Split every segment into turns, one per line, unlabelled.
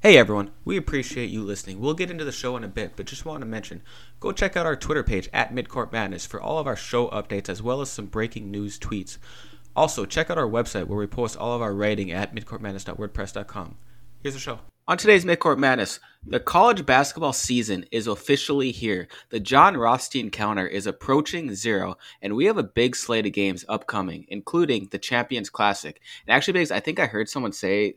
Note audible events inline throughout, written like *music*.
Hey everyone, we appreciate you listening. We'll get into the show in a bit, but just want to mention go check out our Twitter page at Midcourt Madness for all of our show updates as well as some breaking news tweets. Also, check out our website where we post all of our writing at midcourtmadness.wordpress.com. Here's the show. On today's Midcourt Madness, the college basketball season is officially here. The Jon Rothstein counter is approaching zero, and we have a big slate of games upcoming, including the Champions Classic. And actually, because I think I heard someone say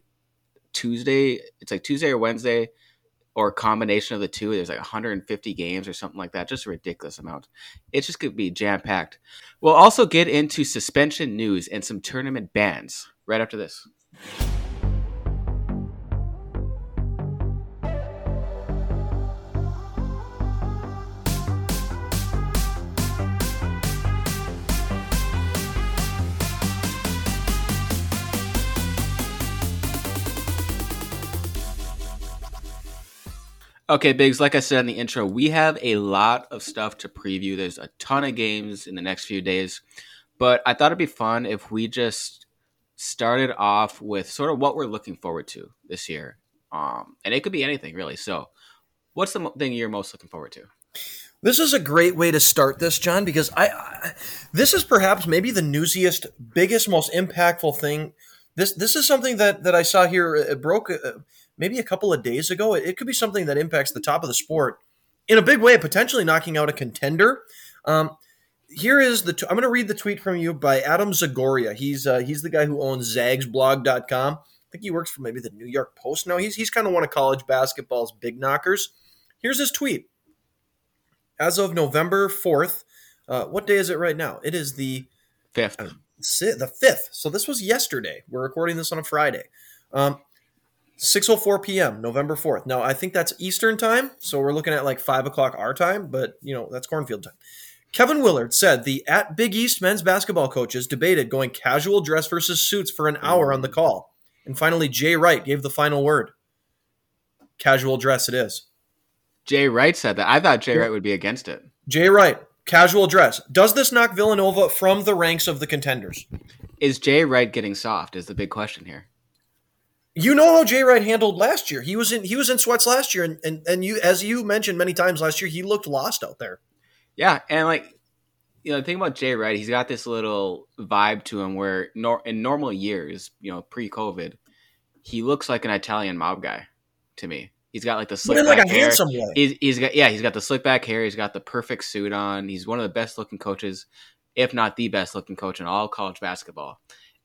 Tuesday, it's like Tuesday or Wednesday, or a combination of the two. There's like 150 games or something like that. Just a ridiculous amount. It's just going to be jam packed. We'll also get into suspension news and some tournament bans right after this. Okay, Biggs, like I said in the intro, we have a lot of stuff to preview. There's a ton of games in the next few days, but I thought it'd be fun if we just started off with sort of what we're looking forward to this year. Um, and it could be anything, really. So, what's the thing you're most looking forward to?
This is a great way to start this, John, because I, I this is perhaps maybe the newsiest, biggest, most impactful thing. This this is something that that I saw here. It broke. Uh, maybe a couple of days ago. It, could be something that impacts the top of the sport in a big way, potentially knocking out a contender. Um, here is the. i am going to read the tweet from you by Adam Zagoria. He's uh, he's the guy who owns zagsblog.com. I think he works for maybe the New York Post now. He's he's kind of one of college basketball's big knockers. Here's his tweet. As of November fourth, uh, what day is it right now? It is the
fifth.
Uh, the fifth. So this was yesterday. We're recording this on a Friday. Um, 6:04 p.m. November 4th. Now I think that's Eastern time, so we're looking at like five o'clock our time, but you know that's cornfield time. Kevin Willard said the at Big East men's basketball coaches debated going casual dress versus suits for an hour on the call, and finally Jay Wright gave the final word. Casual dress it is.
Jay Wright said that. I thought Jay Wright would be against it.
Jay Wright, casual dress. Does this knock Villanova from the ranks of the contenders?
Is Jay Wright getting soft? Is the big question here.
You know how Jay Wright handled last year. He was in he was in sweats last year, and and, and you as you mentioned many times last year, he looked lost out there.
Yeah, and like you know, the thing about Jay Wright, he's got this little vibe to him where nor- in normal years, you know, pre-COVID, he looks like an Italian mob guy to me. He's got like the slick back like hair. He's, he's got yeah, he's got the slick back hair. He's got the perfect suit on. He's one of the best looking coaches, if not the best looking coach in all college basketball.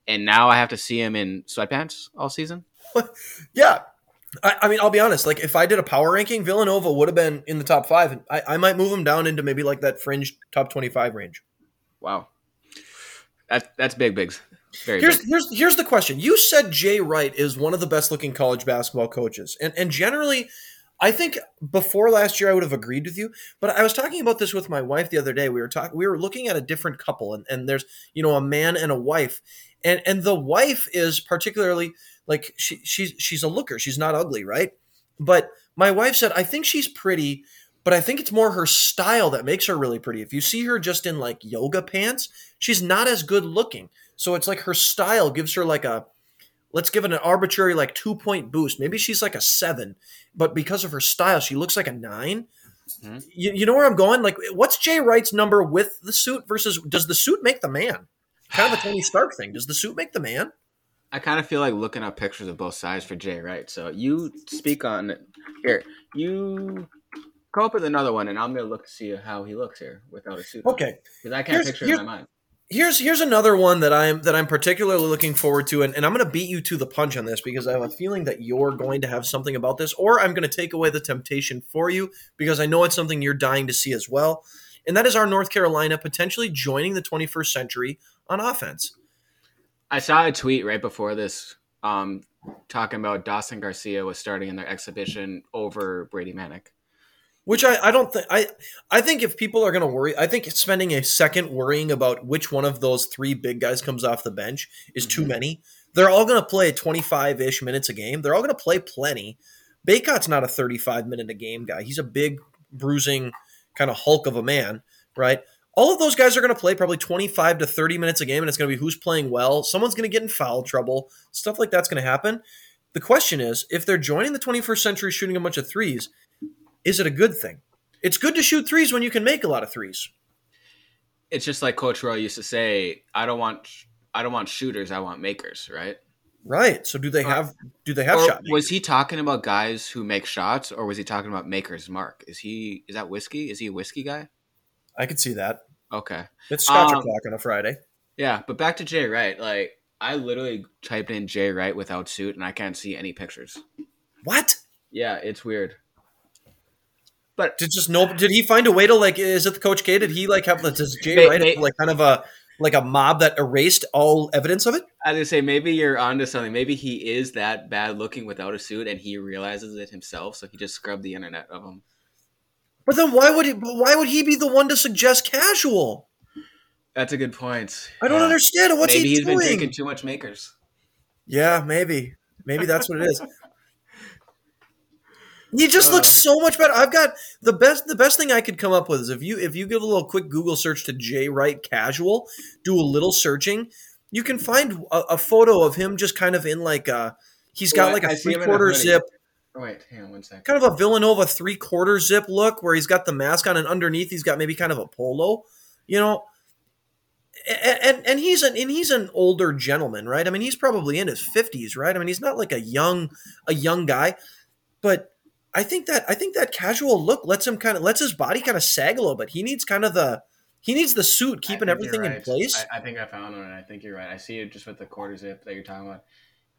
And now I have to see him in sweatpants all season. *laughs*
yeah. I, I, mean, I'll be honest. Like, if I did a power ranking, Villanova would have been in the top five, and I, I might move them down into maybe like that fringe top twenty-five range.
Wow, that's that's big, Biggs.
Very here's big. here's here's the question. You said Jay Wright is one of the best looking college basketball coaches, and and generally, I think before last year I would have agreed with you. But I was talking about this with my wife the other day. We were talking. We were looking at a different couple, and and there's you know a man and a wife, and and the wife is particularly like she she's she's a looker. She's not ugly, right? But my wife said I think she's pretty, but I think it's more her style that makes her really pretty. If you see her just in like yoga pants, she's not as good looking. So it's like her style gives her like a let's give it an arbitrary like two point boost. Maybe she's like a seven, but because of her style, she looks like a 9 mm-hmm. you, you know where I'm going? Like, what's Jay Wright's number with the suit versus does the suit make the man? Kind of a *sighs* Tony Stark thing. Does the suit make the man?
I kind of feel like looking up pictures of both sides for Jay right? So you speak on here. You come up with another one, and I'm gonna look to see how he looks here without a suit.
Okay,
because I can't here's, picture in my mind.
Here's here's another one that I'm that I'm particularly looking forward to, and, and I'm going to beat you to the punch on this because I have a feeling that you're going to have something about this, or I'm going to take away the temptation for you because I know it's something you're dying to see as well, and that is our North Carolina potentially joining the 21st century on offense.
I saw a tweet right before this um, talking about Dawson Garcia was starting in their exhibition over Brady Manek.
Which I, I don't think I I think if people are going to worry, I think spending a second worrying about which one of those three big guys comes off the bench is mm-hmm. too many. They're all going to play 25 ish minutes a game. They're all going to play plenty. Bacot's not a 35 minute a game guy. He's a big, bruising, kind of hulk of a man, right? All of those guys are going to play probably 25 to 30 minutes a game, and it's going to be who's playing well. Someone's going to get in foul trouble. Stuff like that's going to happen. The question is, if they're joining the 21st century shooting a bunch of threes, is it a good thing? It's good to shoot threes when you can make a lot of threes.
It's just like Coach Roy used to say, I don't want I don't want shooters, I want makers, right?
Right. So do they uh, have do they have
Or
shot?
was he talking about guys who make shots or was he talking about makers mark? Is he is that whiskey? Is he a whiskey guy?
I could see that.
Okay.
It's Scotch
Um,
o'clock on a Friday.
Yeah, but back to Jay Wright. Like I literally typed in Jay Wright without suit and I can't see any pictures.
What?
Yeah, it's weird. But
Did just no? Did he find a way to like? Is it the Coach K? Did he like have does Jay
May-
Wright like kind of a like a mob that erased all evidence of it?
I was say maybe you're onto something. Maybe he is that bad looking without a suit and he realizes it himself, so he just scrubbed the internet of him.
But then why would he? Why would he be the one to suggest casual?
That's a good point.
I don't
Yeah.
understand. What's
maybe
he
has
doing?
been drinking too much makers.
Yeah, maybe. Maybe that's what it is. *laughs* He just
Uh.
looks so much better. I've got the best. The best thing I could come up with is if you if you give a little quick Google search to Jay Wright casual, do a little searching, you can find a, a photo of him just kind of in like a. He's got
Oh,
like
I
a three quarter zip,
Oh, wait, hang on one second.
kind of a Villanova three quarter zip look, where he's got the mask on, and underneath he's got maybe kind of a polo, you know. And, and and he's an and he's an older gentleman, right? I mean, he's probably in his fifties, right? I mean, he's not like a young a young guy, but I think that I think that casual look lets him kind of lets his body kind of sag a little bit. He needs kind of the he needs the suit keeping everything
you're
in place.
I, I think I found one. I think you're right. I see it just with the quarter zip that you're talking about.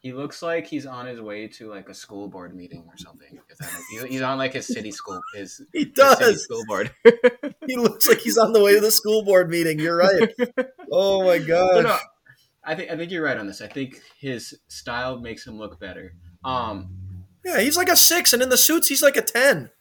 He looks like he's on his way to like a school board meeting or something. If that makes- he's, on like his city school. His, *laughs*
he
his
does.
school board. *laughs* *laughs*
He looks like he's on the way to the school board meeting. You're right. Oh my gosh.
no, I think I think you're right on this. I think his style makes him look better. Um,
Yeah, he's like a six, and in the suits he's like a ten.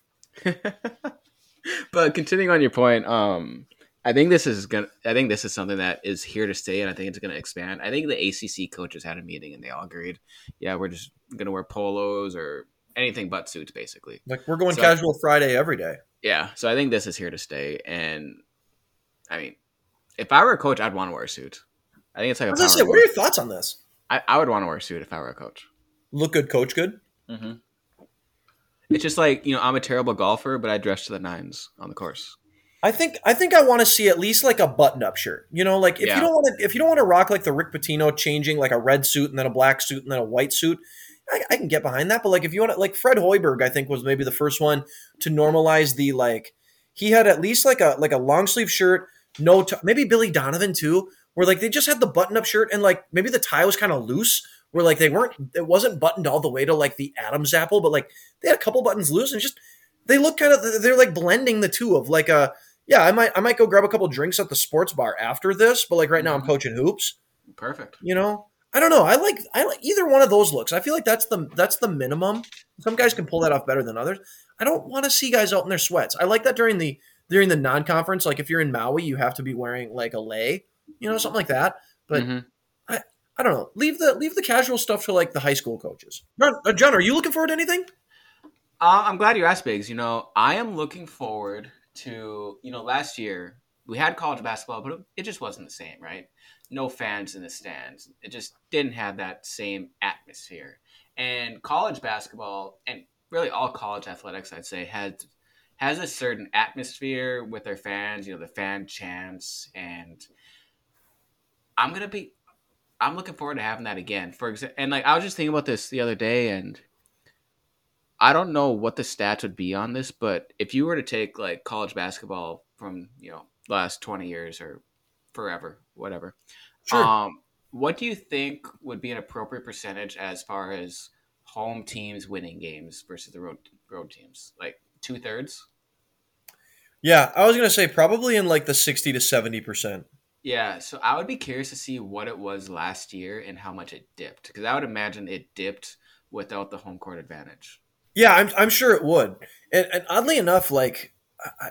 but continuing on your point, um, I think this is gonna. I think this is something that is here to stay, and I think it's gonna expand. I think the ACC coaches had a meeting and they all agreed, yeah, we're just gonna wear polos or anything but suits, basically.
Like we're going
So-
casual Friday every day.
Yeah, so I think this is here to stay, and I mean, if I were a coach, I'd want to wear a suit. I think it's like
I
a
was gonna
power
say, what are your thoughts on this?
I, I would want to wear a suit if I were a coach.
Look good, coach good.
Mm-hmm. It's just like you know, I'm a terrible golfer, but I dress to the nines on the course.
I think I think I want to see at least like a button-up shirt. You know, like if
Yeah.
you don't want to if you don't want to rock like the Rick Pitino changing like a red suit and then a black suit and then a white suit, I, I can get behind that. But like if you want to like Fred Hoiberg, I think was maybe the first one to normalize the like he had at least like a like a long sleeve shirt, no t- maybe Billy Donovan too, where like they just had the button-up shirt and like maybe the tie was kind of loose. Where like they weren't, it wasn't buttoned all the way to like the Adam's apple, but like they had a couple buttons loose and just they look kind of they're like blending the two of like a yeah, I might I might go grab a couple drinks at the sports bar after this, but like right now I'm coaching hoops.
Perfect.
You know, I don't know. I like I like either one of those looks. I feel like that's the that's the minimum. Some guys can pull that off better than others. I don't want to see guys out in their sweats. I like that during the during the non-conference. Like if you're in Maui, you have to be wearing like a lei, you know, something like that. But
Mhm.
I don't know. Leave the leave the casual stuff to like the high school coaches. John, uh, John are you looking forward to anything?
Uh, I'm glad you asked, Biggs. You know, I am looking forward to, you know, last year we had college basketball, but it, just wasn't the same, right? No fans in the stands. It just didn't have that same atmosphere. And college basketball, and really all college athletics, I'd say, has has a certain atmosphere with their fans. You know, the fan chants, and I'm gonna be. I'm looking forward to having that again. For example, and like I was just thinking about this the other day, and I don't know what the stats would be on this, but if you were to take like college basketball from you know the last twenty years or forever, whatever,
Sure.
um, what do you think would be an appropriate percentage as far as home teams winning games versus the road road teams? Like two thirds.
yeah, I was gonna say probably in like the sixty to seventy percent.
Yeah, so I would be curious to see what it was last year and how much it dipped because I would imagine it dipped without the home court advantage.
Yeah, I'm, I'm sure it would. And, and oddly enough, like,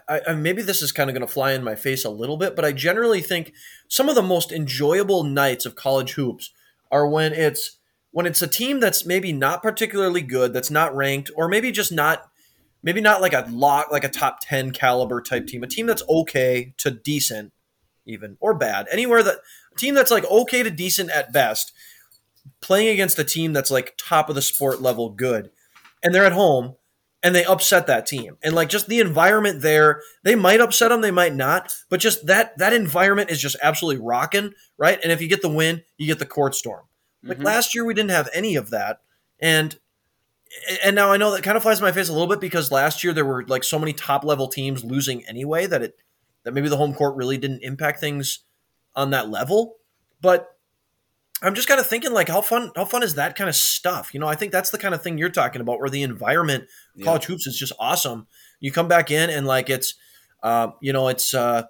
I, I, maybe this is kind of going to fly in my face a little bit, but I generally think some of the most enjoyable nights of college hoops are when it's when it's a team that's maybe not particularly good, that's not ranked, or maybe just not maybe not like a lot like a top 10 caliber type team, a team that's okay to decent even or bad. Anywhere that a team that's like okay to decent at best playing against a team that's like top of the sport level good, and they're at home and they upset that team. And like just the environment there, they might upset them, they might not, but just that that environment is just absolutely rocking, right? And if you get the win, you get the court storm. Like
Mhm.
last year, we didn't have any of that, and and now I know that kind of flies in my face a little bit because last year there were like so many top level teams losing anyway that it that maybe the home court really didn't impact things on that level. But I'm just kind of thinking like how fun how fun is that kind of stuff? You know, I think that's the kind of thing you're talking about where the environment
Yeah.
college hoops is just awesome. You come back in and like it's uh, you know it's uh,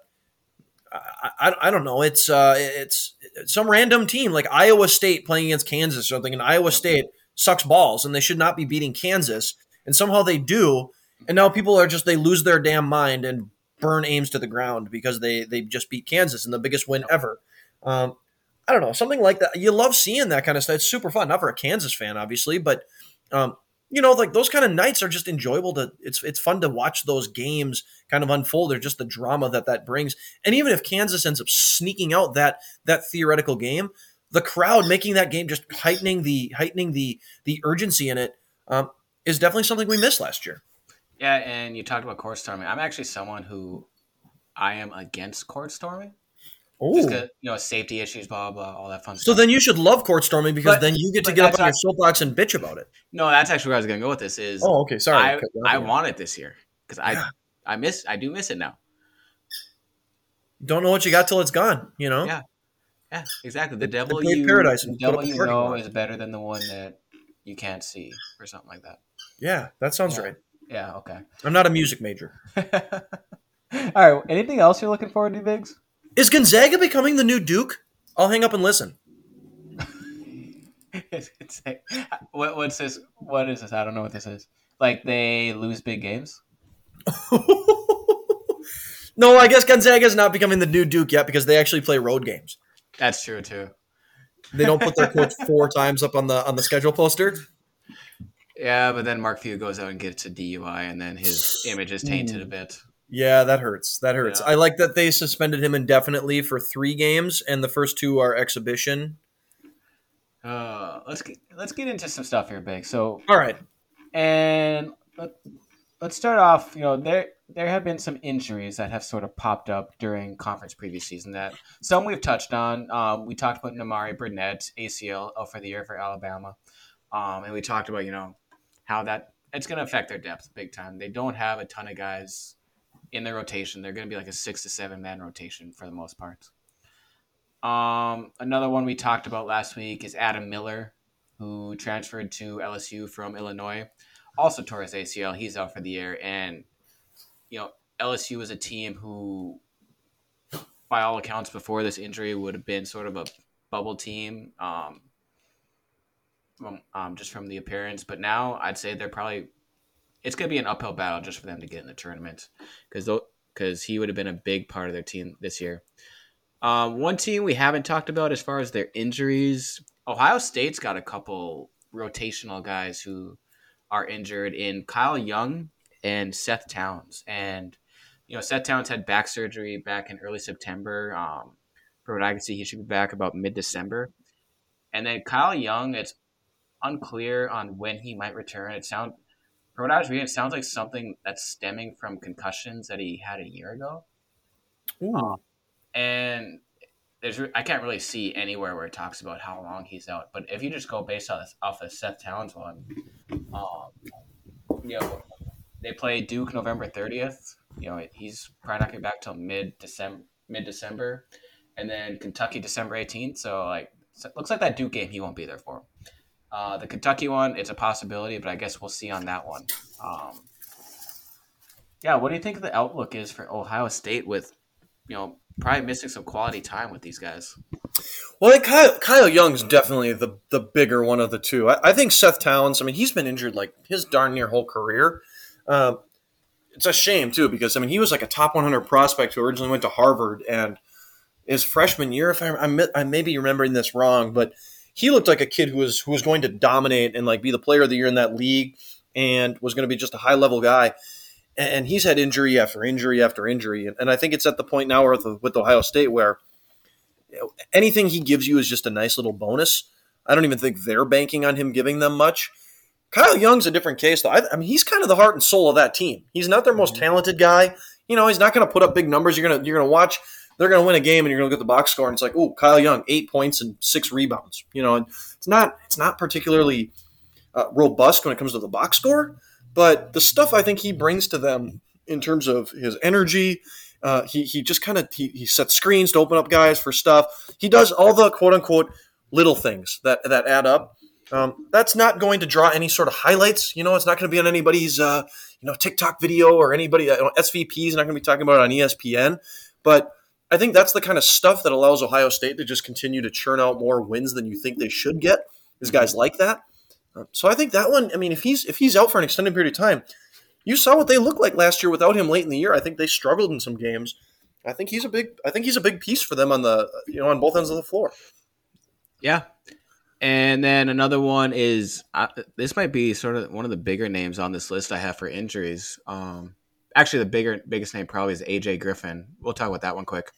I, I, don't know it's uh, it's some random team like Iowa State playing against Kansas or something, and Iowa State sucks balls and they should not be beating Kansas, and somehow they do, and now people are just they lose their damn mind and burn Ames to the ground because they they just beat Kansas in the biggest win ever. Um, I don't know something like that. You love seeing that kind of stuff. It's super fun. Not for a Kansas fan, obviously, but um, you know, like those kind of nights are just enjoyable to. It's it's fun to watch those games kind of unfold. Or just the drama that that brings. And even if Kansas ends up sneaking out that that theoretical game, the crowd making that game just heightening the heightening the the urgency in it um, is definitely something we missed last year.
Yeah, and you talked about court storming. I'm actually someone who I am against court storming. Just
Oh,
'cause, you know, safety issues, blah blah, all that fun
so
stuff.
So then you should love court storming because
But-
then you get to get up on your soapbox and bitch about it.
no, that's actually where I was gonna go with this. Is
Oh, okay, sorry.
I I want it this year because I
Yeah.
I miss I do miss it now.
don't know what you got till it's gone. You know.
Yeah. Yeah, exactly. The devil you
Paradise
the devil you know is better than the one that you can't see, or something like that.
Yeah, that sounds
Yeah.
right.
Yeah. Okay.
I'm not a music major. *laughs*
all right. Anything else you're looking forward to, Biggs?
Is Gonzaga becoming the new Duke? I'll hang up and listen.
it's, *laughs* it's like, what, what's this? What is this? I don't know what this is. Like they lose big games. *laughs*
no, I guess Gonzaga is not becoming the new Duke yet because they actually play road games.
That's true too.
They don't put their coach *laughs* four times up on the on the schedule poster.
Yeah, but then Mark Few goes out and gets a DUI, and then his image is tainted a hmm. bit.
Yeah, that hurts. That hurts.
Yeah.
I like that they suspended him indefinitely for three games, and the first two are exhibition.
Uh, let's get let's get into some stuff here, Big. So
All right.
And let, let's start off. You know, there there have been some injuries that have sort of popped up during conference preview season. That some we've touched on. Um, we talked about Nimari Burnett ACL out for the year for Alabama, um, and we talked about you know how that it's going to affect their depth big time. They don't have a ton of guys in their rotation. They're going to be like a six to seven man rotation for the most part. Um, another one we talked about last week is Adam Miller, who transferred to LSU from Illinois also tore his ACL. He's out for the year, and you know LSU is a team who, by all accounts, before this injury would have been sort of a bubble team, um, um, just from the appearance. But now I'd say they're probably it's going to be an uphill battle just for them to get in the tournament because because he would have been a big part of their team this year. Um, one team we haven't talked about as far as their injuries, Ohio State's got a couple rotational guys who are injured in Kyle Young and Seth Towns. And, you know, Seth Towns had back surgery back in early September. Um, from what I can see, he should be back about mid December. And then Kyle Young, it's unclear on when he might return. It sounds, from what I was reading, it sounds like something that's stemming from concussions that he had a year ago.
Ooh.
And there's, I can't really see anywhere where it talks about how long he's out. But if you just go based off, off the Seth Towns one, um, you know, they play Duke November 30th. You know, he's probably not getting back till mid December, mid December, and then Kentucky December 18th. So like, so it looks like that Duke game he won't be there for. Uh, the Kentucky one, it's a possibility, but I guess we'll see on that one. Um, yeah, what do you think the outlook is for Ohio State with, you know, probably missing some quality time with these guys?
Well, I think Kyle, Kyle Young's definitely the the bigger one of the two. I, I think Seth Towns. I mean, he's been injured like his darn near whole career. Um, it's a shame too because I mean he was like a top 100 prospect who originally went to Harvard and his freshman year, if I, I'm, I may be remembering this wrong, but he looked like a kid who was who was going to dominate and like be the player of the year in that league and was going to be just a high level guy. And he's had injury after injury after injury, and, I think it's at the point now with with Ohio State where anything he gives you is just a nice little bonus. I don't even think they're banking on him giving them much. Kyle Young's a different case, though. I, I mean, he's kind of the heart and soul of that team. He's not their most mm-hmm. talented guy. You know, he's not going to put up big numbers. You're gonna you're gonna watch. They're going to win a game, and you're going to at the box score, and it's like, oh, Kyle Young, eight points and six rebounds. You know, and it's not it's not particularly uh, robust when it comes to the box score, but the stuff I think he brings to them in terms of his energy, uh, he he just kind of he, he sets screens to open up guys for stuff. He does all the quote unquote little things that that add up. Um, that's not going to draw any sort of highlights. You know, it's not going to be on anybody's uh, you know TikTok video or anybody. Uh, SVP is not going to be talking about it on ESPN. But I think that's the kind of stuff that allows Ohio State to just continue to churn out more wins than you think they should get. Is guys like that. Uh, so I think that one. I mean, if he's if he's out for an extended period of time, you saw what they looked like last year without him late in the year. I think they struggled in some games. I think he's a big. I think he's a big piece for them on the you know on both ends of the floor.
Yeah, and then another one is uh, this might be sort of one of the bigger names on this list I have for injuries. Um, actually, the bigger biggest name probably is AJ Griffin. We'll talk about that one quick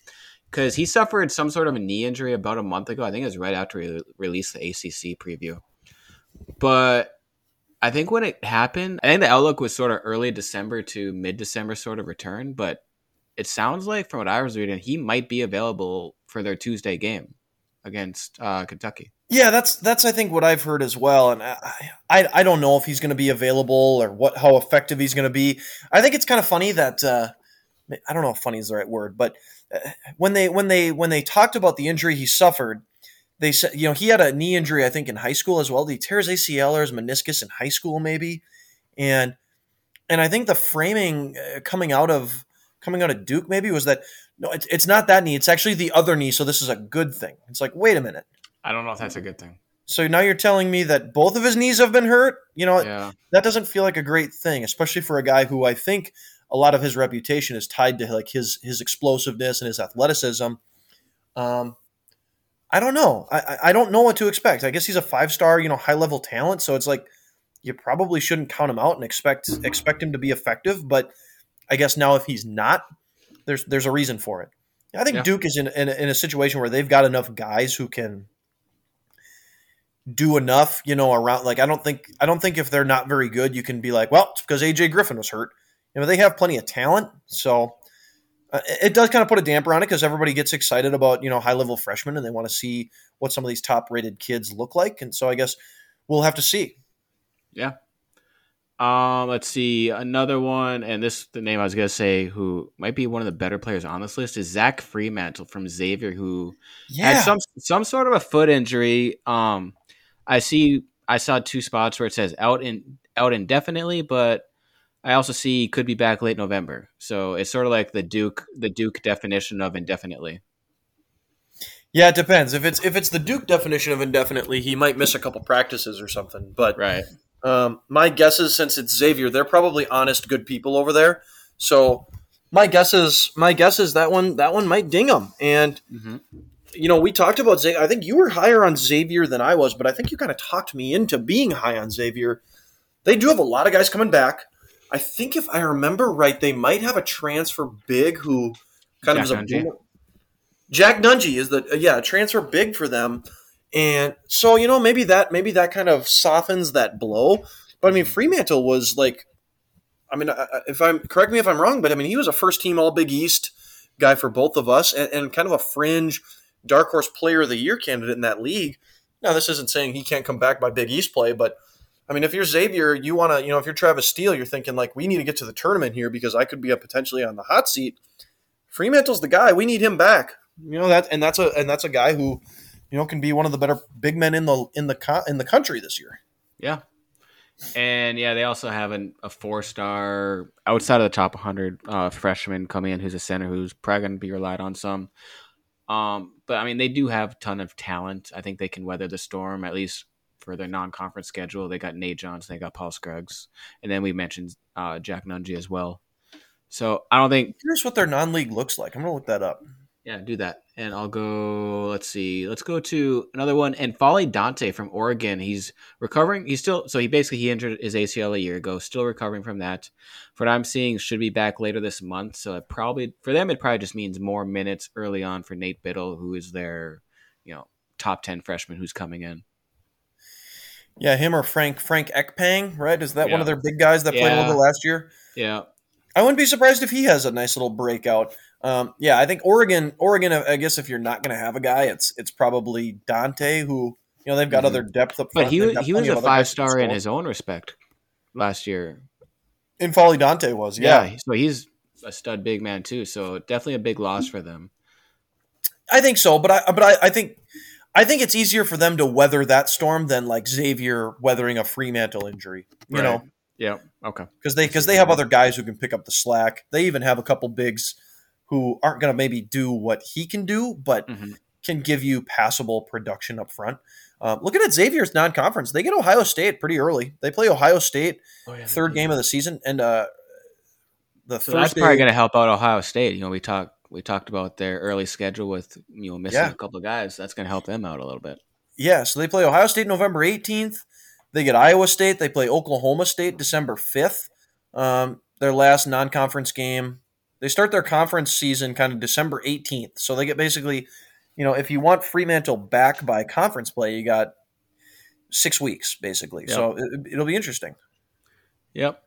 because he suffered some sort of a knee injury about a month ago. I think it was right after he released the ACC preview. But I think when it happened, I think the outlook was sort of early December to mid December sort of return. But it sounds like, from what I was reading, he might be available for their Tuesday game against uh, Kentucky.
Yeah, that's that's I think what I've heard as well, and I I, I don't know if he's going to be available or what how effective he's going to be. I think it's kind of funny that uh, I don't know if funny is the right word, but uh, when they when they when they talked about the injury he suffered, they said you know he had a knee injury I think in high school as well. He tear his ACL or his meniscus in high school maybe, and and I think the framing uh, coming out of coming out of Duke maybe was that no, it's, it's not that knee. It's actually the other knee. So this is a good thing. It's like, wait a minute.
I don't know if that's a good thing.
So now you're telling me that both of his knees have been hurt? You know, yeah. that doesn't feel like a great thing, especially for a guy who I think a lot of his reputation is tied to like his his explosiveness and his athleticism. Um, I don't know. I, I don't know what to expect. I guess he's a five star, you know, high level talent. So it's like you probably shouldn't count him out and expect expect him to be effective. But I guess now if he's not, there's there's a reason for it. I think yeah. Duke is in, in, in a situation where they've got enough guys who can do enough, you know, around like I don't think I don't think if they're not very good, you can be like, well, it's because AJ Griffin was hurt. You know, they have plenty of talent, so uh, it does kind of put a damper on it because everybody gets excited about you know high level freshmen and they want to see what some of these top rated kids look like, and so I guess we'll have to see.
Yeah, um, let's see another one, and this the name I was gonna say who might be one of the better players on this list is Zach Freemantle from Xavier, who yeah. had some some sort of a foot injury. Um, I see I saw two spots where it says out in out indefinitely, but I also see could be back late November. So it's sort of like the Duke the Duke definition of indefinitely.
Yeah, it depends. If it's if it's the Duke definition of indefinitely, he might miss a couple practices or something. But
right
um, my guess is since it's Xavier, they're probably honest, good people over there. So my guess is my guess is that one that one might ding him, And mm-hmm. You know, we talked about Xavier. I think you were higher on Xavier than I was, but I think you kind of talked me into being high on Xavier. They do have a lot of guys coming back. I think if I remember right, they might have a transfer big who kind Jack of is a. Jack Nunge is the yeah transfer big for them. And so, you know, maybe that maybe that kind of softens that blow. But I mean, Freemantle was like, I mean, if I'm correct me if I'm wrong, but I mean, he was a first team All Big East guy for both of us, and, and kind of a fringe dark horse player of the year candidate in that league. Now, this isn't saying he can't come back by Big East play, but I mean, if you're Xavier, you want to, you know, if you're Travis Steele, you're thinking like, we need to get to the tournament here because I could be potentially on the hot seat. Freemantle's the guy. We need him back. You know that, and that's a and that's a guy who you know, can be one of the better big men in the in the in the country this year.
Yeah, and yeah, they also have an, a four star outside of the top 100 uh, freshman coming in who's a center who's probably going to be relied on some. Um, but I mean, they do have a ton of talent. I think they can weather the storm at least for their non conference schedule. They got Nate Johnson, they got Paul Scruggs, and then we mentioned uh, Jack Nunge as well. So I don't think.
Here's what their non league looks like. I'm going to look that up.
Yeah, do that. And I'll go, let's see, let's go to another one. N'Faly Dante from Oregon. He's recovering. He's still, so he basically, he injured his ACL a year ago, still recovering from that. For what I'm seeing, should be back later this month. So it probably, for them, it probably just means more minutes early on for Nate Bittle, who is their, you know, top 10 freshman who's coming in.
Yeah, him or Frank Franck Kepnang, right? Is that one of their big guys that played a little bit last year?
Yeah.
I wouldn't be surprised if he has a nice little breakout. Um, yeah, I think Oregon. Oregon. I guess if you're not going to have a guy, it's it's probably Dante, who you know they've got
Mhm.
other depth up front.
But he was he was a five star in his own respect last year.
N'Faly Dante was, yeah.
So he's a stud big man too. So definitely a big loss for them.
I think so, but I but I, I think I think it's easier for them to weather that storm than like Xavier weathering a Freemantle injury. You know,
Yeah. Okay.
because they because they have other guys who can pick up the slack. They even have a couple bigs who aren't going to maybe do what he can do, but
Mhm.
can give you passable production up front. Um, looking at Xavier's non-conference, they get Ohio State pretty early. They play Ohio State third game of the season, and uh, the
So
Thursday.
that's probably going to help out Ohio State. You know, we talked we talked about their early schedule with you know missing
Yeah.
a couple of guys. That's going to help them out a little bit.
Yeah, so they play Ohio State November 18th. They get Iowa State. They play Oklahoma State December 5th. Um, their last non conference game. They start their conference season kind of December 18th. So they get basically, you know, if you want Freemantle back by conference play, you got six weeks basically.
Yep.
So it, it'll be interesting.
Yep.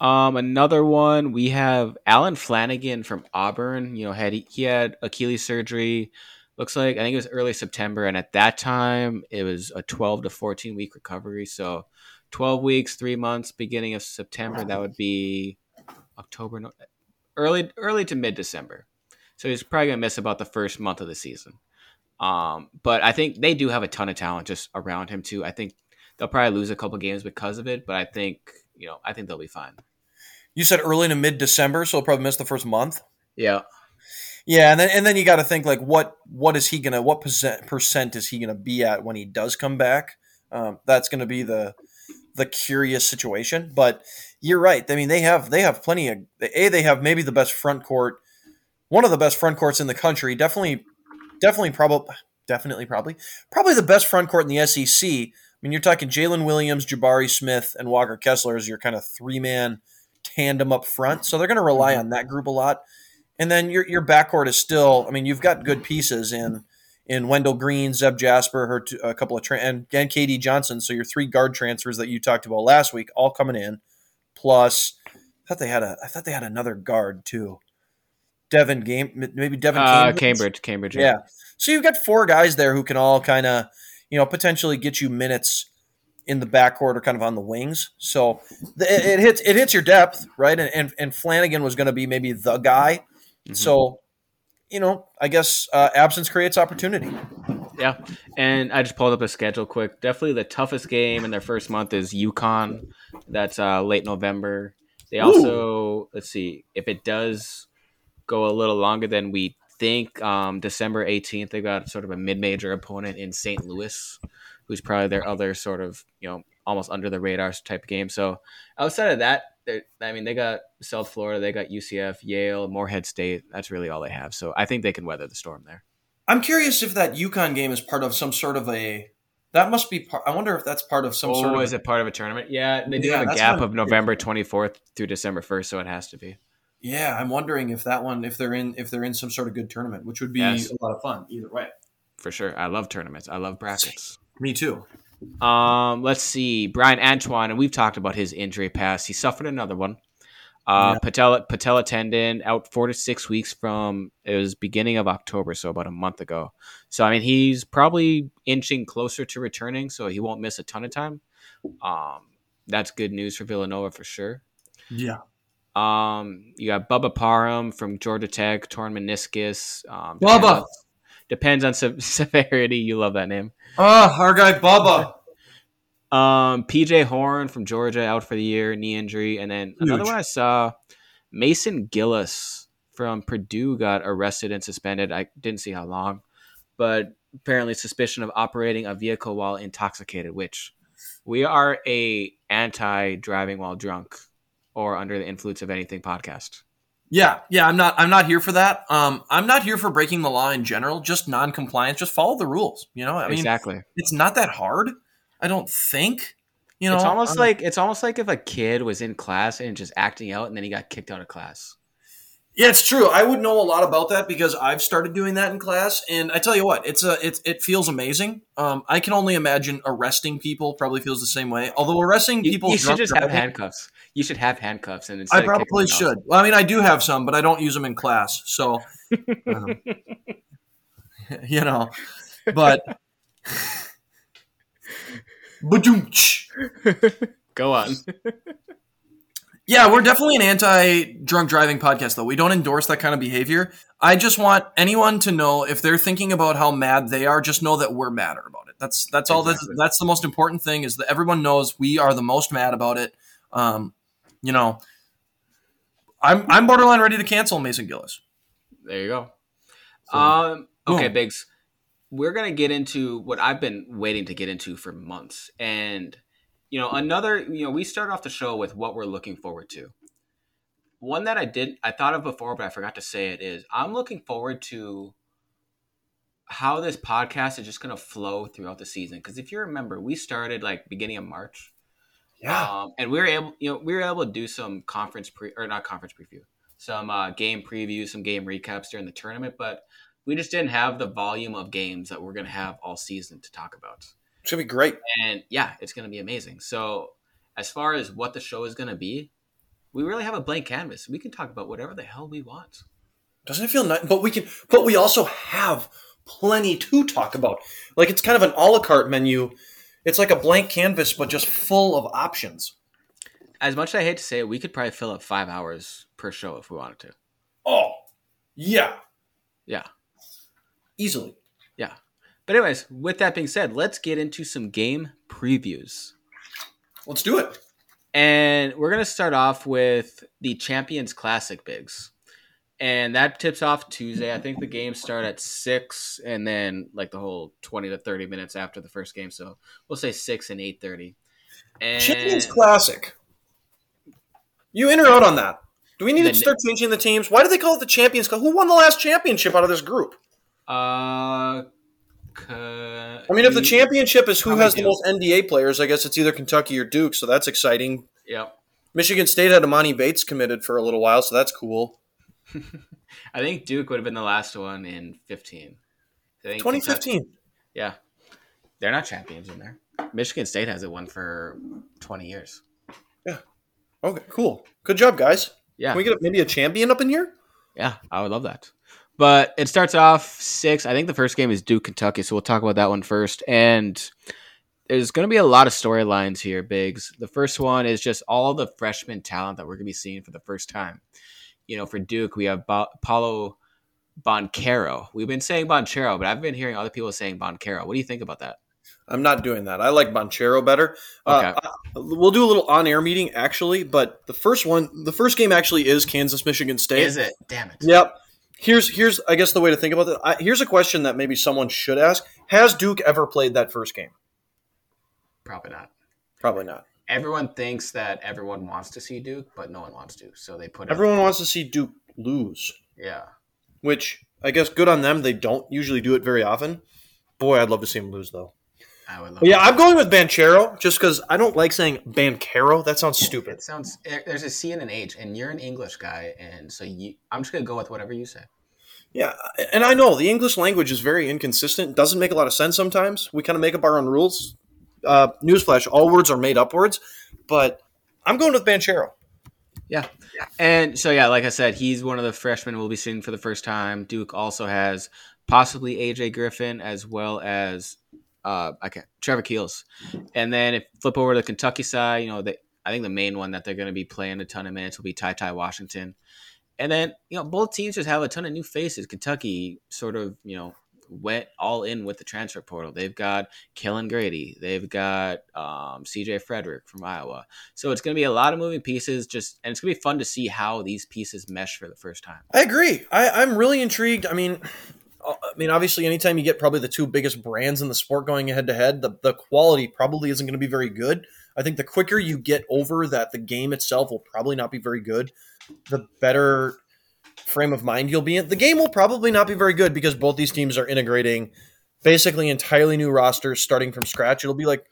Um, another one we have Allen Flanigan from Auburn. You know, had he, he had Achilles surgery. Looks like I think it was early September, and at that time it was a twelve to fourteen week recovery. So, twelve weeks, three months, beginning of September. That would be October, early early to mid December. So he's probably gonna miss about the first month of the season. Um, but I think they do have a ton of talent just around him too. I think they'll probably lose a couple games because of it, but I think you know I think they'll be fine.
You said early to mid December, so he'll probably miss the first month.
Yeah,
Yeah, and then and then you got to think like what what is he gonna what percent percent is he gonna be at when he does come back? Um, that's gonna be the the curious situation. But you're right. I mean, they have they have plenty of a they have maybe the best front court, one of the best front courts in the country. Definitely, definitely, probably, definitely, probably, probably the best front court in the SEC. I mean, you're talking Jaylin Williams, Jabari Smith, and Walker Kessler as your kind of three man tandem up front. So they're going to rely mm-hmm. on that group a lot. And then your your backcourt is still. I mean, you've got good pieces in in Wendell Green, Zep Jasper, her two, a couple of tra- and and KD Johnson. So your three guard transfers that you talked about last week all coming in. Plus, I thought they had a. I thought they had another guard too. Devin game maybe Devin
uh,
Cambridge.
Cambridge, Cambridge.
Yeah. So you've got four guys there who can all kind of, you know, potentially get you minutes in the backcourt or kind of on the wings. So the, it, it hits it hits your depth, right? And and, and Flanigan was going to be maybe the guy.
Mhm.
So, you know, I guess uh, absence creates opportunity.
Yeah, and I just pulled up a schedule quick. Definitely the toughest game in their first month is UConn. That's uh, late November. They also let's see if it does go a little longer than we think. Um, December eighteenth, they've got sort of a mid-major opponent in St. Louis, who's probably their other sort of you know almost under the radar type game. So outside of that, they're- I mean, they got South Florida, they got UCF, Yale, Morehead State. That's really all they have. So I think they can weather the storm there.
I'm curious if that UConn game is part of some sort of a. That must be part. I wonder if that's part of some
oh,
sort of.
is it part of a tournament? Yeah, they do
Yeah,
have a gap of November 24th through December 1st, so it has to be.
Yeah, I'm wondering if that one, if they're in, if they're in some sort of good tournament, which would be
Yes.
a lot of fun either way.
For sure. I love tournaments. I love brackets.
Me too.
Um, let's see. Bryan Antoine, and we've talked about his injury past. He suffered another one. Uh,
Yeah.
patella patella tendon out four to six weeks from it was beginning of October, so about a month ago. So I mean, he's probably inching closer to returning, so he won't miss a ton of time. Um, that's good news for Villanova for sure.
Yeah.
Um, you got Bubba Parham from Georgia Tech, torn meniscus. Um,
Bubba!
Depends on, se- *laughs* severity. You love that name.
Ah, our guy Bubba.
Um, PJ Horne from Georgia out for the year, knee injury, and then another one I saw, Mason Gillis from Purdue got arrested and suspended. I didn't see how long, but apparently suspicion of operating a vehicle while intoxicated. Which we are a anti driving while drunk or under the influence of anything podcast.
Yeah, yeah, I'm not I'm not here for that. Um I'm not here for breaking the law in general, just non-compliance, just follow the rules, you know? I mean,
exactly.
it's not that hard. I don't think. You know,
it's almost
I'm-
like it's almost like if a kid was in class and just acting out, and then he got kicked out of class.
Yeah, it's true. I would know a lot about that because I've started doing that in class, and I tell you what, it's a it, it feels amazing. Um, I can only imagine arresting people probably feels the same way. Although arresting people,
you should just have handcuffs. You should have handcuffs, and
I probably
them off-
should. Well, I mean, I do have some, but I don't use them in class, so um, *laughs* you know. But *laughs* Ba-doom-tsh.
Go on.
Yeah, we're definitely an anti-drunk driving podcast, though. We don't endorse that kind of behavior. I just want anyone to know if they're thinking about how mad they are, just know that we're madder about it. That's that's all. That's that's the most important thing is that everyone knows we are the most mad about it. Um, you know, I'm I'm borderline ready to cancel Mason Gillis.
There you go.
So-
um, okay,
Boom.
Biggs. We're gonna get into what I've been waiting to get into for months, and you know, another. You know, we start off the show with what we're looking forward to. One that I did, I thought of before, but I forgot to say it is I'm looking forward to how this podcast is just gonna flow throughout the season. Because if you remember, we started like beginning of March, um, and we were able, you know, we were able to do some conference pre or not conference preview, some uh, game previews, some game recaps during the tournament, but we just didn't have the volume of games that we're going to have all season to talk about.
it's gonna be great.
And yeah, it's going to be amazing. So, as far as what the show is going to be, we really have a blank canvas. We can talk about whatever the hell we want.
Doesn't it feel nice? But we can. But we also have plenty to talk about. Like it's kind of an a la carte menu. It's like a blank canvas, but just full of options.
As much as I hate to say it, we could probably fill up five hours per show if we wanted to.
Oh, yeah,
Yeah.
easily.
Yeah. But, anyways, with that being said, let's get into some game previews.
Let's do it.
And we're going to start off with the Champions Classic Biggs. And that tips off Tuesday. I think the games start at 6 and then like the whole 20 to 30 minutes after the first game. So we'll say 6 and 8.30. And
Champions Classic. You in or out on that? Do we need to start changing the teams? Why do they call it the Champions Cup? Who won the last championship out of this group?
Uh,
I mean, if the championship is who has the most NBA players, I guess it's either Kentucky or Duke, so that's exciting.
Yep.
Michigan State had Emoni Bates committed for a little while, so that's cool. *laughs*
I think Duke would have been the last one in 15. I think
2015.
Yeah. They're not champions in there. Michigan State hasn't won for 20 years. Yeah.
Okay, cool. Good job, guys.
Yeah.
Can we get maybe a champion up in here?
Yeah, I would love that. But it starts off six. I think the first game is Duke, Kentucky, so we'll talk about that one first. And there's going to be a lot of storylines here, Biggs. The first one is just all the freshman talent that we're going to be seeing for the first time. You know, for Duke, we have ba- Paolo Boncaro. We've been saying Boncaro, but I've been hearing other people saying Boncaro. What do you think about that?
I'm not doing that. I like Bonchero better. Uh,
Okay.
I- we'll do a little on-air meeting actually, but the first one, the first game actually is Kansas Michigan State.
Is it? Damn it.
Yep. Here's here's I guess the way to think about it. I, here's a question that maybe someone should ask: Has Duke ever played that first game?
Probably not.
Probably not.
Everyone thinks that everyone wants to see Duke, but no one wants to. So they put.
Everyone wants to see Duke lose,
Yeah.
which I guess good on them. They don't usually do it very often. Boy, I'd love to see him lose though.
I would love
yeah, I'm going with Banchero just because I don't like saying Bancaro. That sounds stupid.
It sounds there's a C and an H, and you're an English guy, and so you, I'm just gonna go with whatever you say.
Yeah, and I know the English language is very inconsistent. Doesn't make a lot of sense sometimes. We kind of make up our own rules. Uh, newsflash: all words are made up words. But I'm going with Banchero.
Yeah, and so yeah, like I said, he's one of the freshmen we'll be seeing for the first time. Duke also has possibly AJ Griffin as well as uh, I can't Trevor Keels, and then if flip over to the Kentucky side, you know, they, I think the main one that they're going to be playing a ton of minutes will be Ty Ty Washington, and then you know both teams just have a ton of new faces. Kentucky sort of you know went all in with the transfer portal. They've got Kellen Grady, they've got um, CJ Frederick from Iowa. So it's going to be a lot of moving pieces. Just and it's going to be fun to see how these pieces mesh for the first time.
I agree. I, I'm really intrigued. I mean, uh, I mean, obviously, anytime you get probably the two biggest brands in the sport going head to head, the the quality probably isn't going to be very good. I think the quicker you get over that, the game itself will probably not be very good. The better frame of mind you'll be in. The game will probably not be very good because both these teams are integrating basically entirely new rosters starting from scratch. It'll be like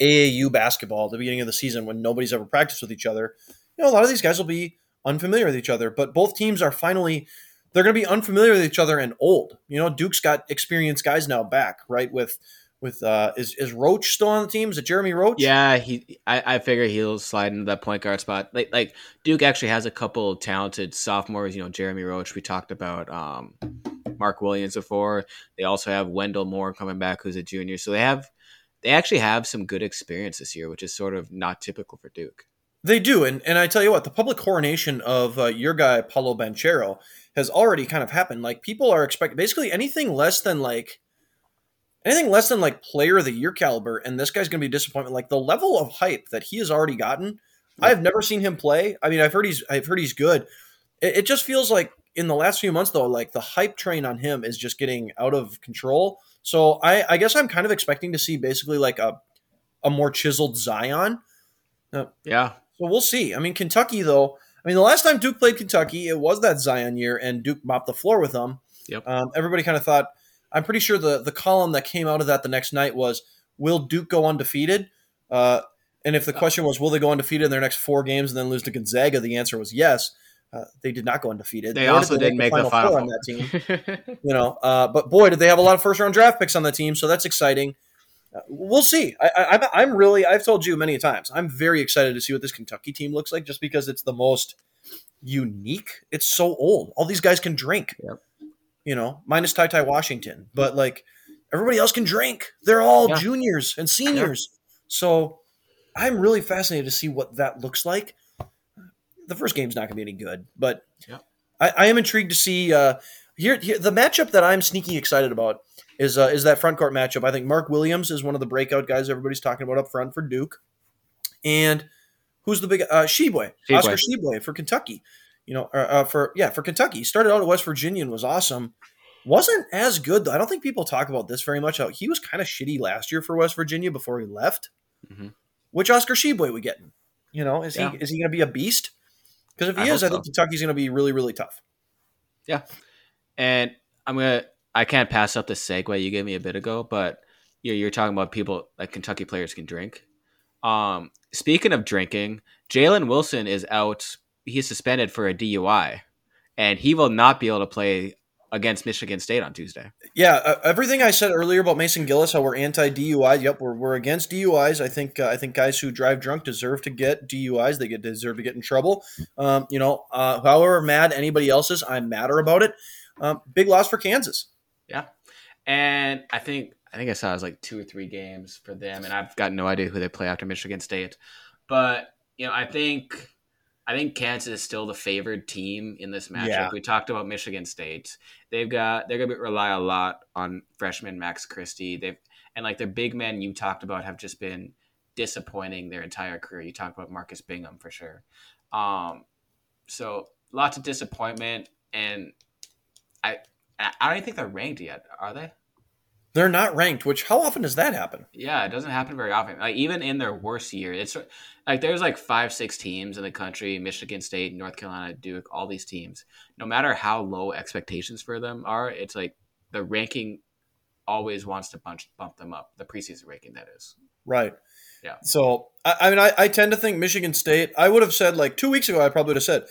AAU basketball at the beginning of the season when nobody's ever practiced with each other. You know, a lot of these guys will be unfamiliar with each other. But both teams are finally they're going to be unfamiliar with each other and old. You know, Duke's got experienced guys now back, right? With with uh, is is Roach still on the team? Is it Jeremy Roach?
Yeah, he. I, I figure he'll slide into that point guard spot. Like like Duke actually has a couple talented sophomores. You know, Jeremy Roach. We talked about um, Mark Williams before. They also have Wendell Moore coming back, who's a junior. So they have they actually have some good experience this year, which is sort of not typical for Duke.
They do, and and I tell you what, the public coronation of uh, your guy Paolo Banchero has already kind of happened. Like people are expecting basically anything less than like anything less than like player of the year caliber, and this guy's going to be disappointment. Like the level of hype that he has already gotten, yeah. I have never seen him play. I mean, I've heard he's I've heard he's good. It, it just feels like in the last few months though, like the hype train on him is just getting out of control. So I, I guess I'm kind of expecting to see basically like a a more chiseled Zion.
Uh, yeah.
So we'll see. I mean, Kentucky though. I mean, the last time Duke played Kentucky, it was that Zion year, and Duke mopped the floor with them.
Yep.
Um, everybody kind of thought I'm pretty sure the the column that came out of that the next night was Will Duke go undefeated? Uh, and if the question was Will they go undefeated in their next four games and then lose to Gonzaga, the answer was yes. Uh, they did not go undefeated.
They also did not make the final, four
on that team. *laughs* you know, uh, but boy, did they have a lot of first round draft picks on the team, so that's exciting. Uh, we'll see. I, am really. I've told you many times. I'm very excited to see what this Kentucky team looks like, just because it's the most unique. It's so old. All these guys can drink.
Yep
you know, minus Ty Ty Washington, but like everybody else can drink. They're all yeah. juniors and seniors. Yeah. So I'm really fascinated to see what that looks like. The first game's not going to be any good, but
yeah.
I, I, am intrigued to see. Uh, here, here, the matchup that I'm sneaky excited about is uh, is that front court matchup. I think Mark Williams is one of the breakout guys everybody's talking about up front for Duke, and who's the big uh, Tshiebwe, Oscar Tshiebwe for Kentucky you know, uh, for yeah, for Kentucky. He started out at West Virginia and was awesome. Wasn't as good though. I don't think people talk about this very much. How he was kind of shitty last year for West Virginia before he left. Mm-hmm. Which Oscar Tshiebwe we getting? You know, is yeah. he is he going to be a beast? Because if he I is, I think so. Kentucky's going to be really really tough.
Yeah, and I'm gonna. I can't pass up the segue you gave me a bit ago, but you're, you're talking about people like Kentucky players can drink. Um, speaking of drinking, Jalen Wilson is out he's suspended for a DUI, and he will not be able to play against Michigan State on Tuesday.
Yeah, uh, everything I said earlier about Mason Gillis, how we're anti DUI. Yep, we're, we're against DUIs. I think uh, I think guys who drive drunk deserve to get DUIs. They get deserve to get in trouble. Um, you know, uh, however mad anybody else is, I'm madder about it. Um, big loss for Kansas.
Yeah, and I think I think I saw it was like two or three games for them, and I've got no idea who they play after Michigan State. But you know, I think I think Kansas is still the favored team in this matchup. Yeah. We talked about Michigan State. They've got they're gonna rely a lot on freshman Max Christie. They've and like their big men you talked about have just been disappointing their entire career. You talked about Marcus Bingham for sure. Um, so lots of disappointment, and I I don't even think they're ranked yet, are they?
They're not ranked. Which how often does that happen?
Yeah, it doesn't happen very often. Like even in their worst year, it's like there's like five, six teams in the country: Michigan State, North Carolina, Duke, all these teams. No matter how low expectations for them are, it's like the ranking always wants to bunch, bump them up. The preseason ranking, that is.
Right.
Yeah.
So I, I mean, I, I tend to think Michigan State. I would have said like two weeks ago. I probably would have said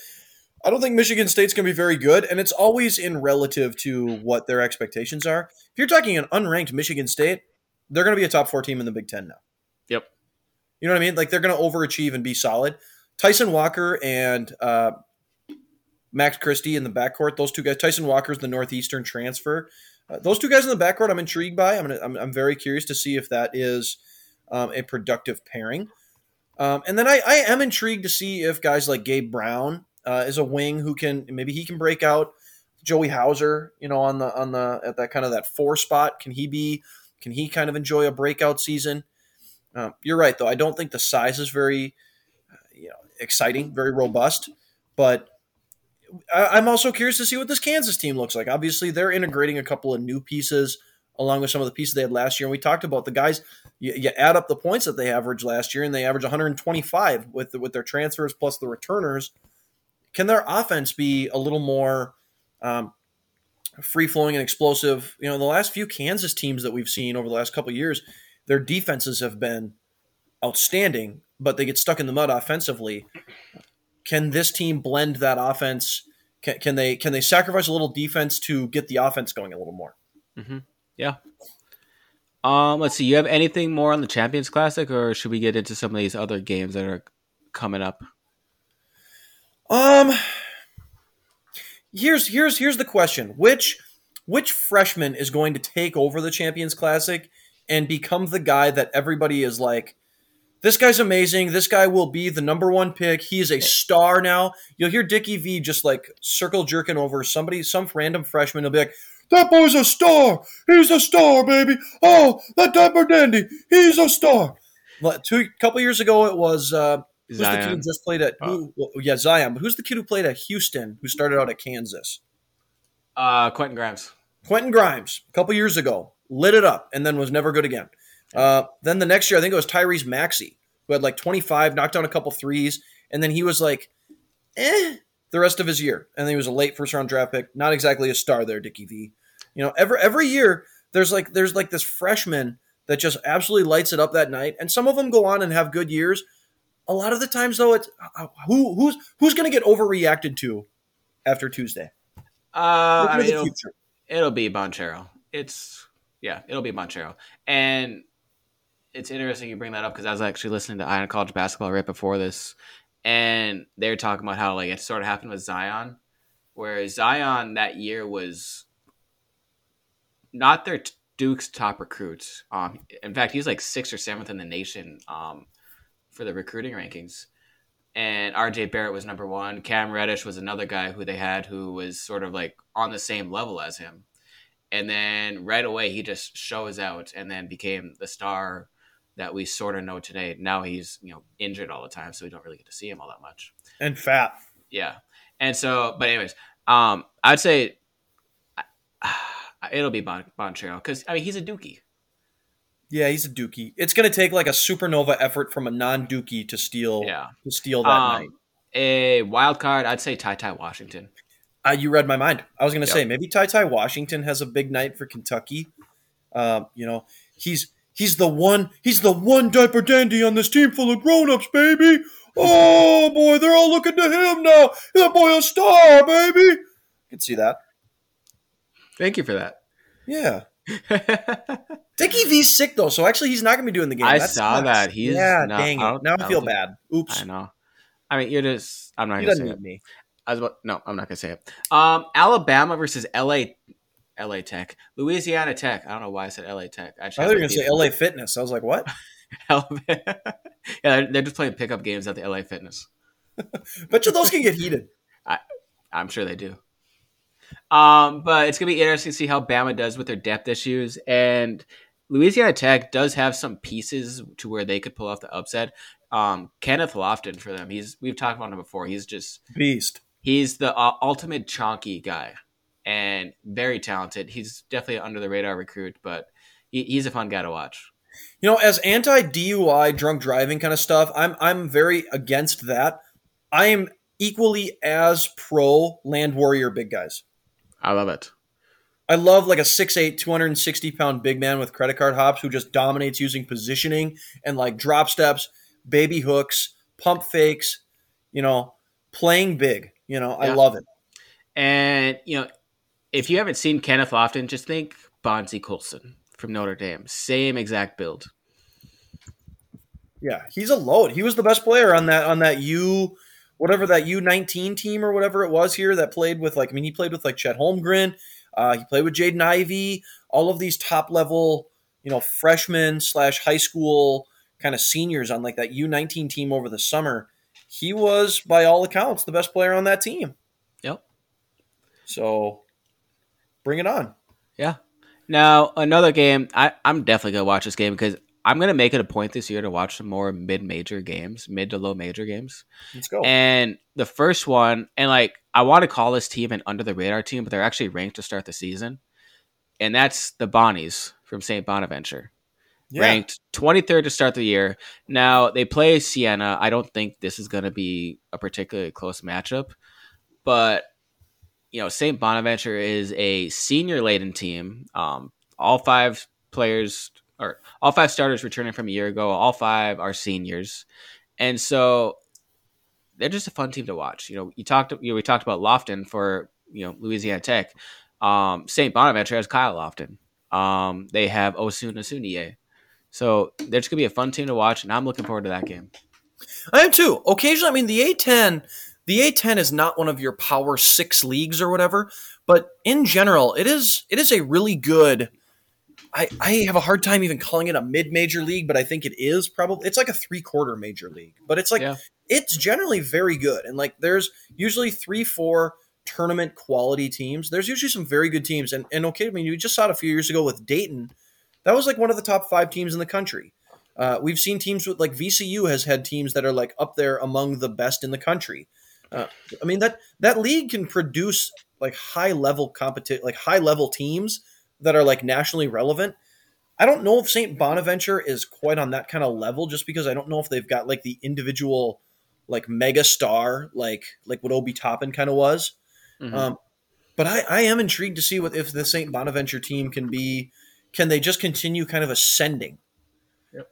I don't think Michigan State's going to be very good, and it's always in relative to what their expectations are. If you're talking an unranked Michigan State, they're going to be a top four team in the Big Ten now.
Yep.
You know what I mean? Like they're going to overachieve and be solid. Tyson Walker and uh, Max Christie in the backcourt. Those two guys. Tyson Walker's the Northeastern transfer. Uh, those two guys in the backcourt, I'm intrigued by. I'm, gonna, I'm, I'm very curious to see if that is um, a productive pairing. Um, and then I, I am intrigued to see if guys like Gabe Brown uh, is a wing who can maybe he can break out. Joey Hauser, you know, on the on the at that kind of that four spot, can he be? Can he kind of enjoy a breakout season? Uh, you're right, though. I don't think the size is very, uh, you know, exciting, very robust. But I, am also curious to see what this Kansas team looks like. Obviously, they're integrating a couple of new pieces along with some of the pieces they had last year. And we talked about the guys. You, you add up the points that they averaged last year, and they averaged 125 with with their transfers plus the returners. Can their offense be a little more um, free flowing and explosive? You know, the last few Kansas teams that we've seen over the last couple years, their defenses have been outstanding, but they get stuck in the mud offensively. can this team blend that offense? Can, can they can they sacrifice a little defense to get the offense going a little more?
Mm-hmm. Yeah. Um, let's see. You have anything more on the Champions Classic, or should we get into some of these other games that are coming up?
Um, here's here's here's the question: which which freshman is going to take over the Champions Classic and become the guy that everybody is like? This guy's amazing. This guy will be the number one pick. He is a star now. You'll hear Dickie V just like circle jerking over somebody, some random freshman. He'll be like, that boy's a star. He's a star, baby. Oh, that diaper dandy. He's a star. But two couple years ago, it was uh, who's the kid who just played at who? Well, yeah, Zion. But who's the kid who played at Houston? Who started out at Kansas?
Uh, Quentin Grimes.
Quentin Grimes. A couple years ago, lit it up, and then was never good again. Uh, then the next year, I think it was Tyrese Maxey, who had like 25, knocked down a couple threes, and then he was like, eh, the rest of his year. And then he was a late first round draft pick. Not exactly a star there, Dickie V. You know, every every year there's like there's like this freshman that just absolutely lights it up that night, and some of them go on and have good years. A lot of the times, though, it's uh, who who's who's going to get overreacted to after Tuesday.
Uh, I mean, it'll, it'll, be Banchero. It's yeah, it'll be Banchero, and it's interesting you bring that up because I was actually listening to Eye on College Basketball right before this, and they were talking about how like it sort of happened with Zion, where Zion that year was not their Duke's top recruits. Um, in fact, he's like sixth or seventh in the nation um, for the recruiting rankings. And RJ Barrett was number one. Cam Reddish was another guy who they had who was sort of like on the same level as him. And then right away, he just shows out and then became the star that we sort of know today. Now he's you know injured all the time, so we don't really get to see him all that much.
And fat.
Yeah. And so, but anyways, um, I'd say. *sighs* It'll be bon- because I mean he's a Dookie.
Yeah, he's a Dookie. It's going to take like a supernova effort from a non-Dookie to steal.
Yeah.
to steal that um, night.
A wild card, I'd say Ty Ty Washington.
Uh, you read my mind. I was going to yep. say maybe Ty Ty Washington has a big night for Kentucky. Uh, you know, he's he's the one he's the one diaper dandy on this team full of grown-ups, baby. Oh boy, they're all looking to him now. That boy a star, baby. You can see that.
Thank you for that.
Yeah. *laughs* Dickie V's sick though, so actually he's not going to be doing the game.
I That's saw nuts. that. He's
yeah, not, dang it. Now I feel bad. Oops.
I know. I mean, you're just. I'm not going to say it. Me. I was about, no, I'm not going to say it. Um, Alabama versus LA. LA Tech, Louisiana Tech. I don't know why I said LA Tech.
I, I thought you were going to say LA Fitness. I was like, what? *laughs* *laughs*
yeah, they're just playing pickup games at the LA Fitness.
Bet you those can get heated.
I, I'm sure they do. Um, but it's gonna be interesting to see how Bama does with their depth issues. And Louisiana Tech does have some pieces to where they could pull off the upset. Um, Kenneth Lofton for them. He's we've talked about him before. He's just
beast.
He's the uh, ultimate chonky guy and very talented. He's definitely under the radar recruit, but he, he's a fun guy to watch.
You know, as anti DUI drunk driving kind of stuff, I'm I'm very against that. I am equally as pro land warrior big guys.
I love it.
I love like a 6'8, 260 pound big man with credit card hops who just dominates using positioning and like drop steps, baby hooks, pump fakes, you know, playing big. You know, yeah. I love it.
And, you know, if you haven't seen Kenneth Lofton, just think Bonzie Colson from Notre Dame. Same exact build.
Yeah, he's a load. He was the best player on that on that U whatever that U19 team or whatever it was here that played with like I mean he played with like Chet Holmgren, uh, he played with Jaden Ivey, all of these top level you know freshmen slash high school kind of seniors on like that U19 team over the summer. He was by all accounts the best player on that team.
Yep.
So bring it on.
Yeah. Now another game. I, I'm definitely gonna watch this game because I'm gonna make it a point this year to watch some more mid-major games, mid to low major games.
Let's go.
And the first one, and like I want to call this team an under the radar team, but they're actually ranked to start the season, and that's the Bonnies from St. Bonaventure, yeah. ranked 23rd to start the year. Now they play Siena. I don't think this is gonna be a particularly close matchup, but you know St. Bonaventure is a senior laden team. Um, all five players or all five starters returning from a year ago. All five are seniors, and so they're just a fun team to watch. You know, you talked you know, we talked about Lofton for you know Louisiana Tech. Um, St. Bonaventure has Kyle Lofton. Um, they have Osun Osunniyi. So they're just gonna be a fun team to watch, and I'm looking forward to that game.
I am too. Occasionally, I mean, the A10, the A10 is not one of your Power Six leagues or whatever, but in general, it is it is a really good. I, I have a hard time even calling it a mid major league, but I think it is probably it's like a three quarter major league, but it's like
Yeah.
it's generally very good. And like there's usually three, four tournament quality teams. There's usually some very good teams. And and okay, I mean you just saw it a few years ago with Dayton. That was like one of the top five teams in the country. Uh, we've seen teams with like VCU has had teams that are like up there among the best in the country. Uh, I mean that that league can produce like high level competition, like high level teams that are like nationally relevant. I don't know if St. Bonaventure is quite on that kind of level, just because I don't know if they've got like the individual like mega star like like what Obi Toppin kind of was.
Mhm.
Um, but I, I am intrigued to see what if the St. Bonaventure team can be. Can they just continue kind of ascending?
Yep.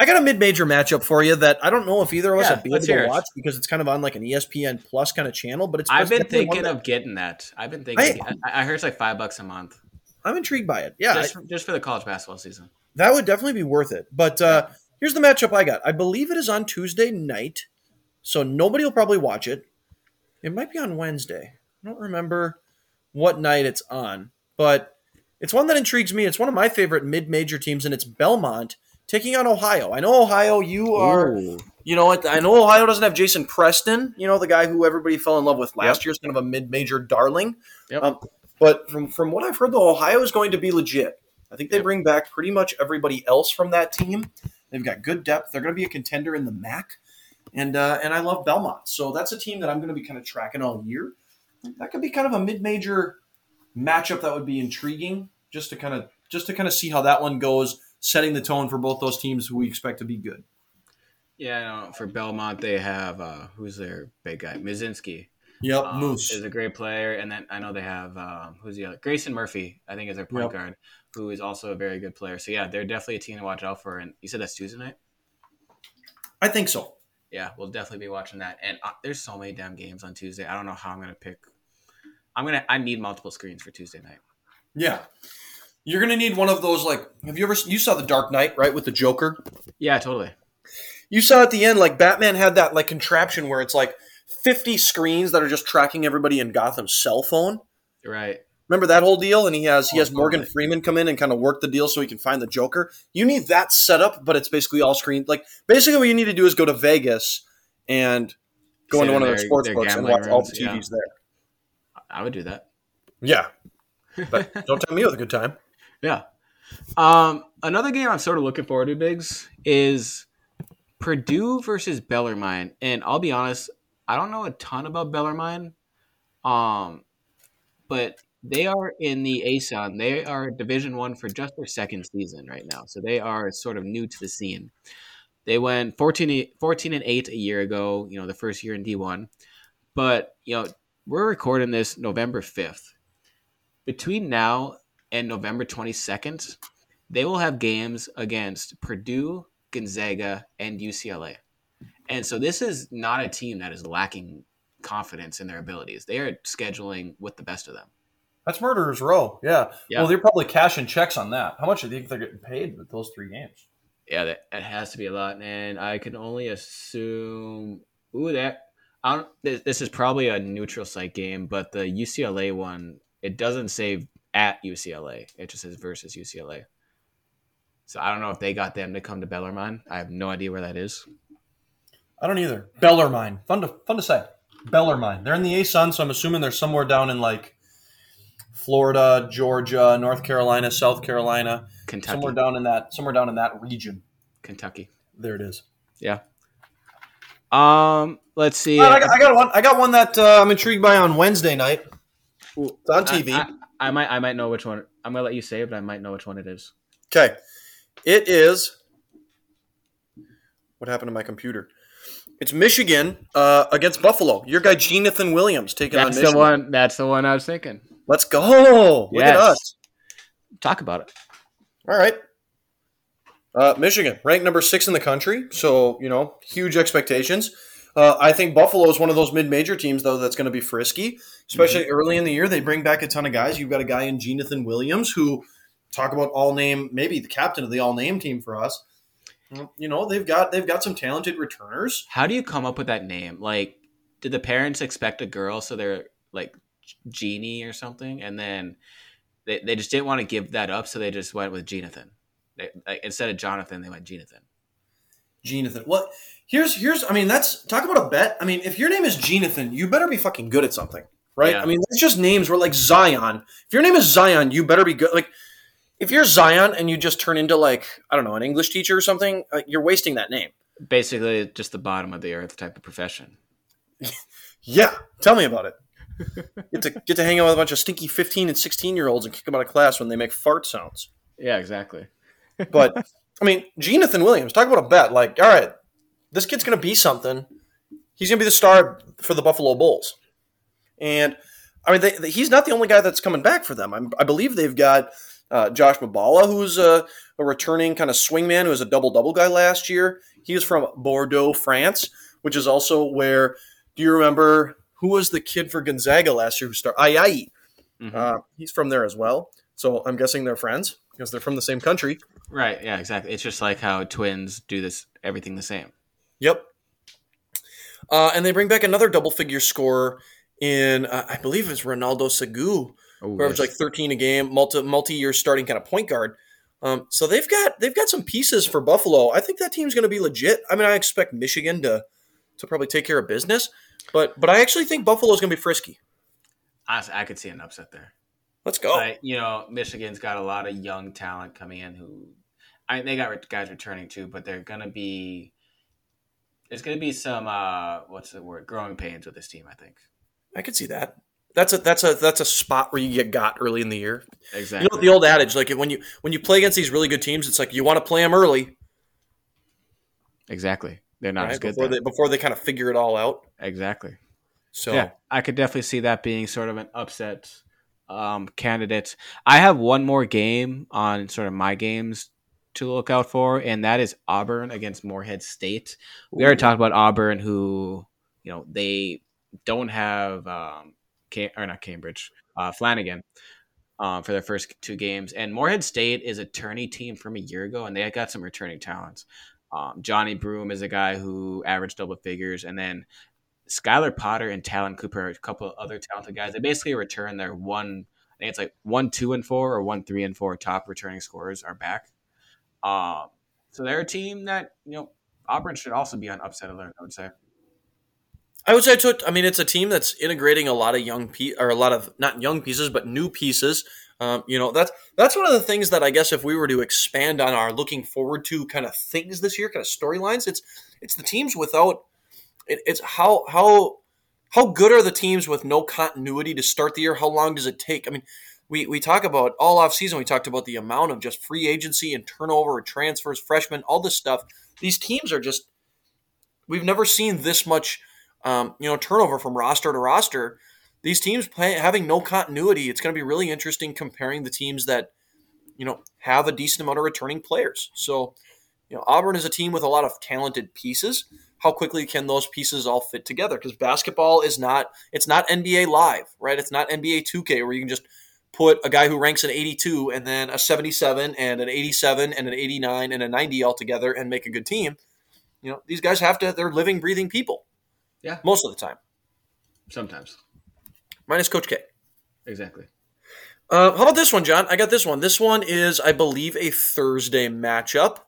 I got a mid-major matchup for you that I don't know if either of us
Yeah,
would be able to
it.
watch because it's kind of on like an ESPN Plus kind of channel. But it's
I've been thinking
that-
of getting that. I've been thinking. I, I heard it's like five bucks a month,
I'm intrigued by it. Yeah,
just just for the college basketball season.
That would definitely be worth it. But uh, here's the matchup I got. I believe it is on Tuesday night, so nobody will probably watch it. It might be on Wednesday. I don't remember what night it's on, but it's one that intrigues me. It's one of my favorite mid-major teams, and it's Belmont taking on Ohio. I know Ohio. You are,
Ooh.
you know, what? I know Ohio doesn't have Jason Preston. You know, the guy who everybody fell in love with last
Yep.
year is kind of a mid-major darling.
Yep.
Um, but from from what I've heard, though, Ohio is going to be legit. I think they bring back pretty much everybody else from that team. They've got good depth. They're going to be a contender in the MAC, and uh, and I love Belmont. So that's a team that I'm going to be kind of tracking all year. That could be kind of a mid-major matchup that would be intriguing, just to kind of just to kind of see how that one goes, setting the tone for both those teams who we expect to be good.
Yeah, for Belmont, they have uh, who's their big guy? Muszynski
Yep,
um,
Moose.
is a great player, and then I know they have um, who's the other? Grayson Murphy, I think, is their point
Yep.
guard, who is also a very good player. So yeah, they're definitely a team to watch out for. And you said that's Tuesday night.
I think so.
Yeah, we'll definitely be watching that. And uh, there's so many damn games on Tuesday. I don't know how I'm gonna pick. I'm gonna. I need multiple screens for Tuesday night.
Yeah. You're gonna need one of those like have you ever you saw the Dark Knight, right, with the Joker?
Yeah, totally.
You saw at the end, like Batman had that like contraption where it's like 50 screens that are just tracking everybody in Gotham's cell phone.
Right.
Remember that whole deal? And he has he
Oh,
has Morgan. Freeman come in and kind of work the deal so he can find the Joker. You need that setup, but it's basically all screen. Like basically, what you need to do is go to Vegas and go into one of their sports books and watch all the
rooms, yeah.
TVs there.
I would do that.
Yeah, but *laughs* don't tell me with a good time.
Yeah. Um, another game I'm sort of looking forward to, Biggs, is Purdue versus Bellarmine. And I'll be honest, I don't know a ton about Bellarmine. Um, but they are in the ASUN. They are Division One for just their second season right now. So they are sort of new to the scene. They went 14, e- 14 and 8 a year ago, you know, the first year in D1. But, you know, we're recording this November 5th. Between now and November 22nd, they will have games against Purdue, Gonzaga, and UCLA. And so this is not a team that is lacking confidence in their abilities. They are scheduling with the best of them.
That's Murderers Row. Yeah.
Yeah.
Well, they're probably cashing checks on that. How much do you think they're getting paid with those three games?
Yeah, that, that has to be a lot. And I can only assume. Ooh, that. I don't, this, this is probably a neutral site game, but the UCLA one, it doesn't say at UCLA. It just says versus UCLA. So I don't know if they got them to come to Bellarmine. I have no idea where that is.
I don't either. Bellarmine. Fun to fun to say. Bellarmine. They're in the A Sun, so I'm assuming they're somewhere down in like Florida, Georgia, North Carolina, South Carolina,
Kentucky.
somewhere down in that somewhere down in that region.
Kentucky.
There it is.
Yeah. Um, let's see.
Right, I, got, I got one. I got one that uh, I'm intrigued by on Wednesday night. It's on TV.
I, I, I might I might know which one. I'm gonna let you say it, but I might know which one it is.
Okay. It is. What happened to my computer? It's Michigan uh, against Buffalo. Your guy, Jeenathan Williams, taking on
That's
Michigan.
the one. That's the one I was thinking.
Let's go. Look at us.
Talk about it.
All right. Uh, Michigan, ranked number six in the country. So, you know, huge expectations. Uh, I think Buffalo is one of those mid-major teams, though, that's going to be frisky, especially mm-hmm. early in the year. They bring back a ton of guys. You've got a guy in Jeenathan Williams who talk about all name, maybe the captain of the all name team for us. You know, they've got they've got some talented returners.
How do you come up with that name? Like, did the parents expect a girl, so they're like Genie or something, and then they, they just didn't want to give that up, so they just went with Jeenathan. They, like, instead of Jonathan, they went Jeenathan.
Jonathan. What? Here's here's. I mean, that's talk about a bet. I mean, if your name is Jonathan, you better be fucking good at something, right? Yeah. I mean, that's just names. Where like Zion. If your name is Zion, you better be good. Like, if you're Zion and you just turn into like I don't know an English teacher or something, uh, you're wasting that name.
Basically, just the bottom of the earth type of profession. *laughs*
yeah, tell me about it. *laughs* get to get to hang out with a bunch of stinky 15 and 16 year olds and kick them out of class when they make fart sounds.
Yeah, exactly. *laughs*
but I mean, Jeenathan Williams, talk about a bet. Like, all right, this kid's going to be something. He's going to be the star for the Buffalo Bulls. And I mean, they, they, he's not the only guy that's coming back for them. I'm, i believe they've got uh, Josh Mballa, who's a, a returning kind of swingman who was a double double guy last year. He was from Bordeaux, France, which is also where. Do you remember who was the kid for Gonzaga last year who started? Ayayi. Mm-hmm. Uh, he's from there as well. So I'm guessing they're friends because they're from the same country.
Right. Yeah. Exactly. It's just like how twins do this everything the same.
Yep. Uh, and they bring back another double figure scorer in, uh, I believe it's Ronaldo Segu, oh, who averaged like 13 a game, multi multi year starting kind of point guard. Um, so they've got they've got some pieces for Buffalo. I think that team's going to be legit. I mean, I expect Michigan to to probably take care of business, but but I actually think Buffalo's going to be frisky.
Honestly, I could see an upset there.
Let's go.
But, you know, Michigan's got a lot of young talent coming in who, I they got guys returning too, but they're going to be there's going to be some uh, what's the word growing pains with this team. I think
I could see that. That's a that's a that's a spot where you get got early in the year.
Exactly. You
know the old adage, like when you when you play against these really good teams, it's like you want to play them early.
Exactly. They're not right? as good
before they, before they kind of figure it all out.
Exactly. So yeah, I could definitely see that being sort of an upset um, candidate. I have one more game on sort of my games to look out for, and that is Auburn against Morehead State. We already talked about Auburn, who you know they don't have um, Cam- or not Cambridge, uh, Flanigan. Um, for their first two games, and Morehead State is a tourney team from a year ago, and they got some returning talents. Um, Johni Broome is a guy who averaged double figures, and then Skyelar Potter and Ta'Lon Cooper, are a couple other talented guys. They basically return their one. I think it's like one, two, and four, or one, three, and four top returning scorers are back. Um, so they're a team that you know Auburn should also be on upset alert. I would say.
I would say too. I mean, it's a team that's integrating a lot of young pe- or a lot of not young pieces, but new pieces. Um, you know, that's that's one of the things that I guess if we were to expand on our looking forward to kind of things this year, kind of storylines, it's it's the teams without it, it's how how how good are the teams with no continuity to start the year? How long does it take? I mean, we, we talk about all off season. We talked about the amount of just free agency and turnover, and transfers, freshmen, all this stuff. These teams are just we've never seen this much, um, you know, turnover from roster to roster. These teams play, having no continuity. It's going to be really interesting comparing the teams that you know have a decent amount of returning players. So, you know, Auburn is a team with a lot of talented pieces. How quickly can those pieces all fit together? Because basketball is not it's not NBA Live, right? It's not NBA 2K where you can just put a guy who ranks an 82 and then a 77 and an 87 and an 89 and a 90 all together and make a good team. You know, these guys have to, they're living, breathing people.
Yeah.
Most of the time.
Sometimes.
Minus Coach K.
Exactly.
Uh, how about this one, John? I got this one. This one is, I believe, a Thursday matchup.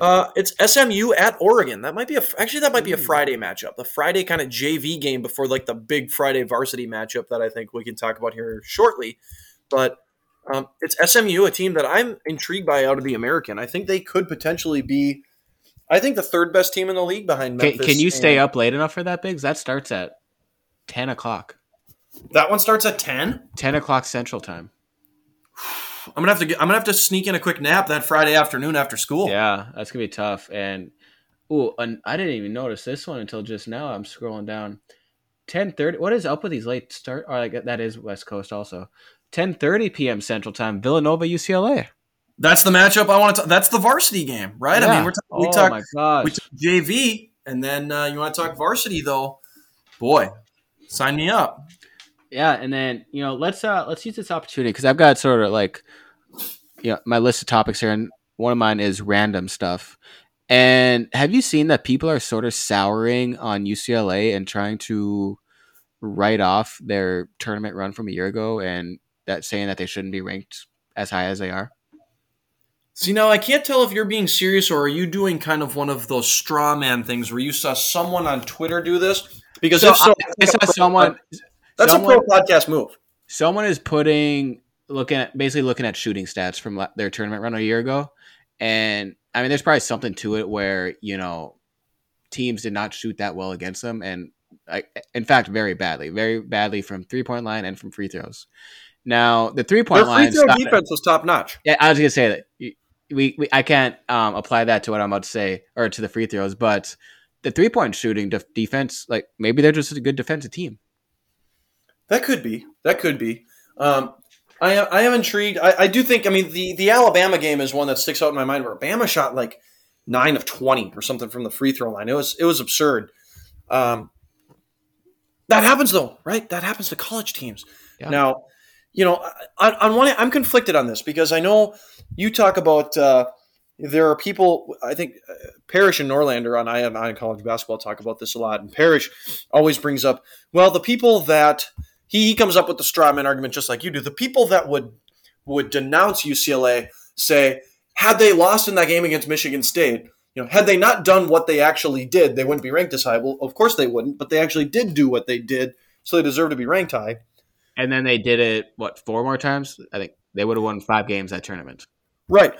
Uh, it's SMU at Oregon. That might be a actually that might be a Friday matchup. The Friday kind of JV game before like the big Friday varsity matchup that I think we can talk about here shortly. But um, it's SMU, a team that I'm intrigued by out of the American. I think they could potentially be. I think the third best team in the league behind Memphis.
Can, can you stay up late enough for that, Biggs? That starts at ten o'clock.
That one starts at ten.
Ten o'clock Central Time.
I'm gonna have to get, I'm gonna have to sneak in a quick nap that Friday afternoon after school.
Yeah, that's gonna be tough. And oh, and I didn't even notice this one until just now. I'm scrolling down. Ten thirty. What is up with these late start? Or like that is West Coast also. Ten thirty p.m. Central Time. Villanova UCLA.
That's the matchup I want to. Talk. That's the varsity game, right? Yeah. I mean, we're talking. We oh talk, my gosh. We talk JV And then uh, you want to talk varsity though, boy, sign me up.
Yeah, and then you know let's uh let's use this opportunity because I've got sort of like you know my list of topics here, and one of mine is random stuff. And have you seen that people are sort of souring on UCLA and trying to write off their tournament run from a year ago, and that saying that they shouldn't be ranked as high as they are?
See, now I can't tell if you're being serious or are you doing kind of one of those straw man things where you saw someone on Twitter do this? Because
So
if so,
I, I saw someone.
that's
someone-
a pro podcast move.
someone is putting looking at basically looking at shooting stats from their tournament run a year ago and i mean there's probably something to it where you know teams did not shoot that well against them and I, in fact very badly very badly from three point line and from free throws now the three
Their
point
free
line
throw
stop-
defense was top notch.
yeah i was gonna say that we, we i can't um, apply that to what i'm about to say or to the free throws but the three point shooting def- defense like maybe they're just a good defensive team
That could be. That could be. Um, I am, I am intrigued. I, I do think. I mean, the the Alabama game is one that sticks out in my mind. Where Bama shot like nine of twenty or something from the free throw line. It was it was absurd. Um, that happens though, right? That happens to college teams.
Yeah.
Now, you know, on, on one, I'm conflicted on this because I know you talk about. Uh, there are people. I think uh, Parrish and Norlander on Eye on College Basketball talk about this a lot, and Parrish always brings up, well, the people that he, he comes up with the straw man argument just like you do. The people that would would denounce UCLA say, had they lost in that game against Michigan State, you know, had they not done what they actually did, they wouldn't be ranked as high. Well, of course they wouldn't, but they actually did do what they did, so they deserve to be ranked high.
And then they did it what four more times i think they would have won five games that tournament
Right.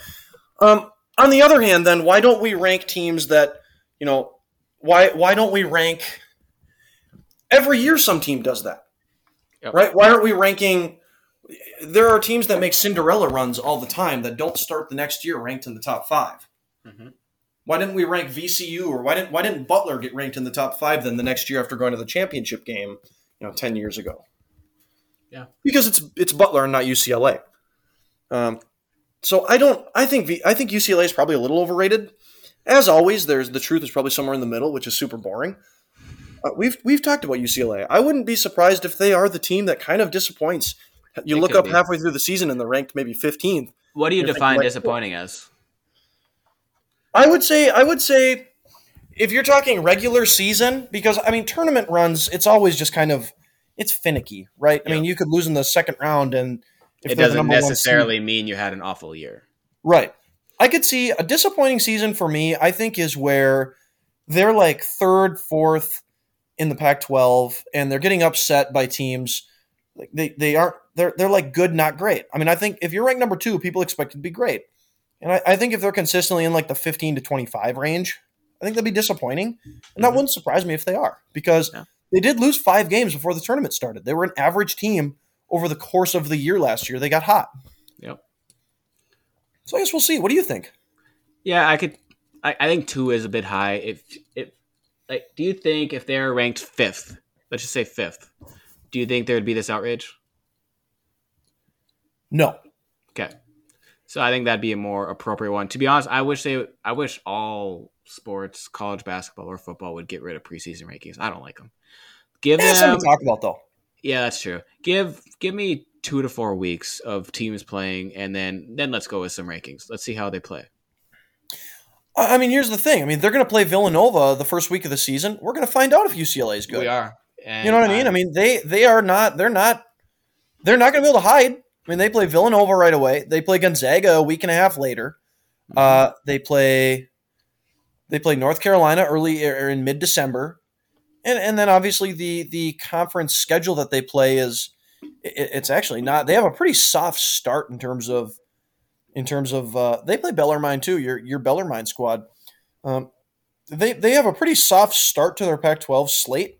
Um, on the other hand, then why don't we rank teams that you know? Why why don't we rank? Every year, some team does that,
Yep.
right? Why aren't we ranking? There are teams that make Cinderella runs all the time that don't start the next year ranked in the top 5
Mhm.
Why didn't we rank VCU or why didn't why didn't Butler get ranked in the top five then the next year after going to the championship game, you know, ten years ago?
Yeah.
because it's it's Butler and not UCLA. Um, so I don't. I think V, I think UCLA is probably a little overrated. As always, there's the truth is probably somewhere in the middle, which is super boring. Uh, we've we've talked about UCLA. I wouldn't be surprised if they are the team that kind of disappoints. You
They
look up
be.
halfway through the season and they're ranked maybe 15th.
What do you define
like-
disappointing as?
I would say I would say if you're talking regular season, because I mean tournament runs, it's always just kind of it's finicky, right? I mean, you could lose in the second round, and if
it doesn't
one seed-
necessarily mean you had an awful year.
Right. I could see a disappointing season for me, I think, is where they're like third, fourth in the Pac 12 and they're getting upset by teams. Like they, they aren't they're they're like good, not great. I mean, I think if you're ranked number two, people expect it to be great. And I, I think if they're consistently in like the 15 to 25 range, I think that'd be disappointing. And that
Mhm.
wouldn't surprise me if they are, because
Yeah.
They did lose five games before the tournament started. They were an average team over the course of the year last year. They got hot.
Yep.
So I guess we'll see. What do you think?
Yeah, I could. I, I think two is a bit high. If if like, do you think if they're ranked fifth, let's just say fifth, do you think there would be this outrage?
No.
Okay, so I think that'd be a more appropriate one. To be honest, I wish they. I wish all sports, college basketball or football, would get rid of preseason rankings. I don't like them. Give
Yeah,
them.
something to talk about though.
Yeah, that's true. Give give me two to four weeks of teams playing, and then then let's go with some rankings. Let's see how they play.
I I mean, here's the thing. I mean, they're going to play Villanova the first week of the season. We're going to find out if UCLA is good.
We are. And
You know what I mean? I mean, they they are not. They're not. They're not going to be able to hide. I mean, they play Villanova right away. They play Gonzaga a week and a half later. Uh, they play. They play North Carolina early or in mid December, and and then obviously the the conference schedule that they play is it, it's actually not. They have a pretty soft start in terms of in terms of uh, they play Bellarmine too. Your your Bellarmine squad. Um, they they have a pretty soft start to their Pac-12 slate.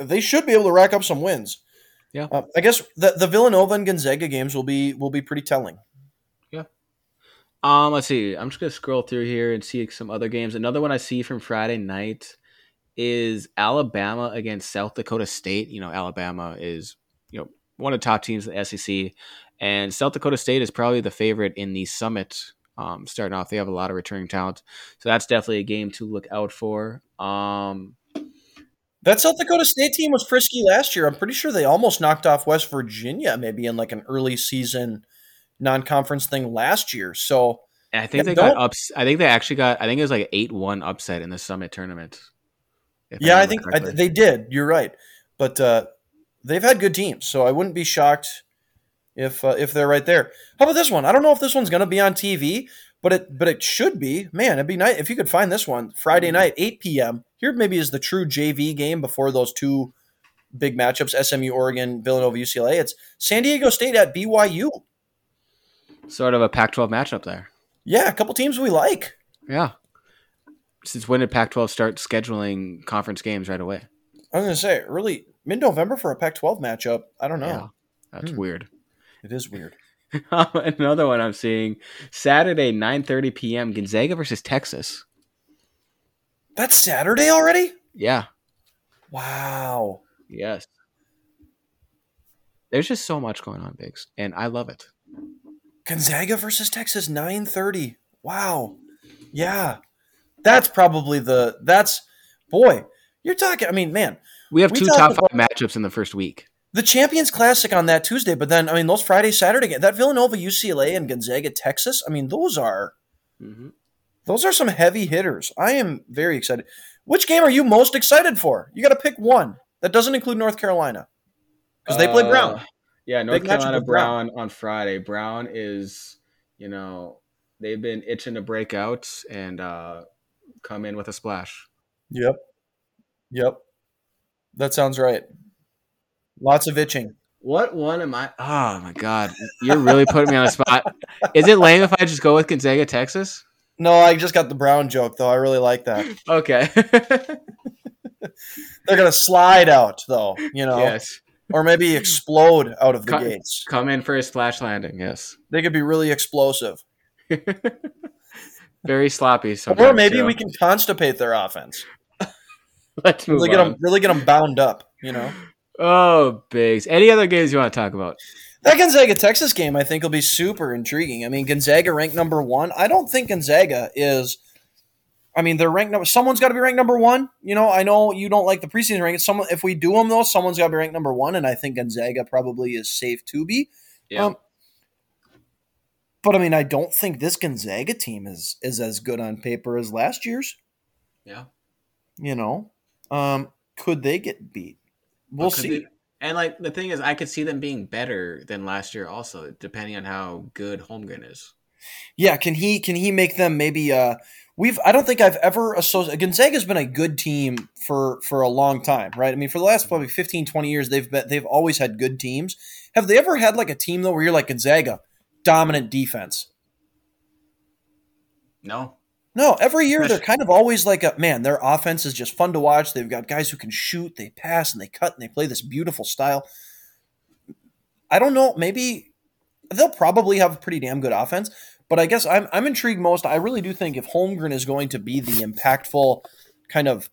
They should be able to rack up some wins.
Yeah.
Uh, I guess the the Villanova and Gonzaga games will be will be pretty telling.
Um, let's see. I'm just gonna scroll through here and see some other games. Another one I see from Friday night is Alabama against South Dakota State. You know, Alabama is you know one of the top teams in the SEC, and South Dakota State is probably the favorite in the Summit Um, starting off, they have a lot of returning talent, so that's definitely a game to look out for. Um,
that South Dakota State team was frisky last year. I'm pretty sure they almost knocked off West Virginia, maybe in like an early season non-conference thing last year. So
and I think they got ups. I think they actually got. I think it was like eight-one upset in the Summit tournament.
Yeah, I, I think I, they did. You're right, but uh, they've had good teams, so I wouldn't be shocked if uh, if they're right there. How about this one? I don't know if this one's going to be on TV, but it but it should be. Man, it'd be nice if you could find this one Friday night, 8 p.m. Here maybe is the true JV game before those two big matchups: SMU, Oregon, Villanova, UCLA. It's San Diego State at BYU.
Sort of a Pac-12 matchup there.
Yeah, a couple teams we like.
Yeah. Since when did Pac-12 start scheduling conference games right away?
I was going to say early mid-November for a Pac-12 matchup. I don't know. Yeah,
that's hmm. weird.
It is weird. *laughs*
Another one I'm seeing Saturday 9:30 p.m. Gonzaga versus Texas.
That's Saturday already?
Yeah.
Wow.
Yes. There's just so much going on, Biggs, and I love it.
Gonzaga versus Texas 9:30. Wow. Yeah. That's probably the that's boy, you're talking I mean, man.
We have we two top 5 matchups in the first week
the Champions Classic on that Tuesday, but then I mean those Friday, Saturday, that Villanova, UCLA, and Gonzaga, Texas. I mean those are mm-hmm. those are some heavy hitters. I am very excited. Which game are you most excited for? You got to pick one that doesn't include North Carolina because they play Brown. Uh,
yeah, North Big Carolina Brown, Brown on Friday. Brown is you know they've been itching to break out and uh, come in with a splash.
Yep, yep, that sounds right. Lots of itching.
What one am I? Oh my god, you're really putting me on the spot. *laughs* Is it lame if I just go with Gonzaga, Texas?
No, I just got the Brown joke though. I really like that. *laughs*
Okay. *laughs*
They're gonna slide out though, you know.
Yes.
Or maybe explode out of the
come,
gates.
Come in for a splash landing. Yes.
They could be really explosive. *laughs*
Very sloppy.
Or maybe we can constipate their offense. *laughs*
Let's move
really
on.
Get them, really get them bound up. You know.
Oh, Biggs. Any other games you want to talk about?
That Gonzaga Texas game, I think, will be super intriguing. I mean, Gonzaga ranked number one. I don't think Gonzaga is. I mean, they're ranked number. Someone's got to be ranked number one. You know, I know you don't like the preseason rankings. Someone, if we do them though, someone's got to be ranked number one, and I think Gonzaga probably is safe to be.
Yeah. Um,
but I mean, I don't think this Gonzaga team is is as good on paper as last year's.
Yeah.
You know, um, could they get beat? We'll see.
They, and like the thing is, I could see them being better than last year, also depending on how good Holmgren is.
Yeah, can he can he make them maybe? uh We've I don't think I've ever associated Gonzaga's been a good team for for a long time, right? I mean, for the last probably 15, 20 years, they've been they've always had good teams. Have they ever had like a team though where you're like Gonzaga, dominant defense?
No.
No, every year they're kind of always like a man. Their offense is just fun to watch. They've got guys who can shoot, they pass, and they cut, and they play this beautiful style. I don't know. Maybe they'll probably have a pretty damn good offense, but I guess I'm I'm intrigued most. I really do think if Holmgren is going to be the impactful kind of